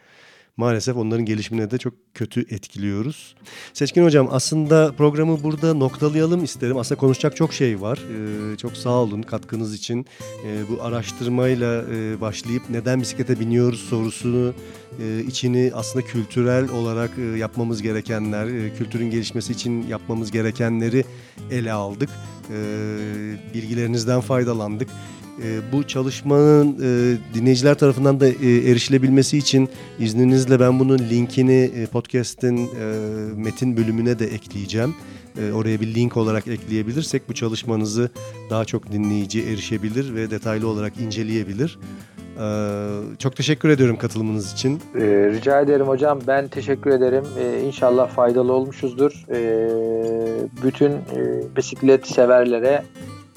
maalesef onların gelişimine de çok kötü etkiliyoruz. Seçkin Hocam aslında programı burada noktalayalım isterim. Aslında konuşacak çok şey var. Ee, çok sağ olun katkınız için. Ee, bu araştırmayla e, başlayıp neden bisiklete biniyoruz sorusunu e, içini aslında kültürel olarak e, yapmamız gerekenler, kültürün gelişmesi için yapmamız gerekenleri ele aldık. E, bilgilerinizden faydalandık. E, bu çalışmanın e, dinleyiciler tarafından da e, erişilebilmesi için izninizle ben bunun linkini podcast'in metin bölümüne de ekleyeceğim. Oraya bir link olarak ekleyebilirsek bu çalışmanızı daha çok dinleyici erişebilir ve detaylı olarak inceleyebilir. Çok teşekkür ediyorum katılımınız için. Rica ederim hocam. Ben teşekkür ederim. Ee, inşallah faydalı olmuşuzdur. Bütün bisiklet severlere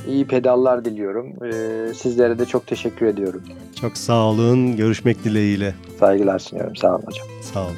iyi pedallar diliyorum. Ee, sizlere de çok teşekkür ediyorum. Çok sağ olun. Görüşmek dileğiyle. Saygılar sunuyorum. Sağ olun hocam. Sağ olun.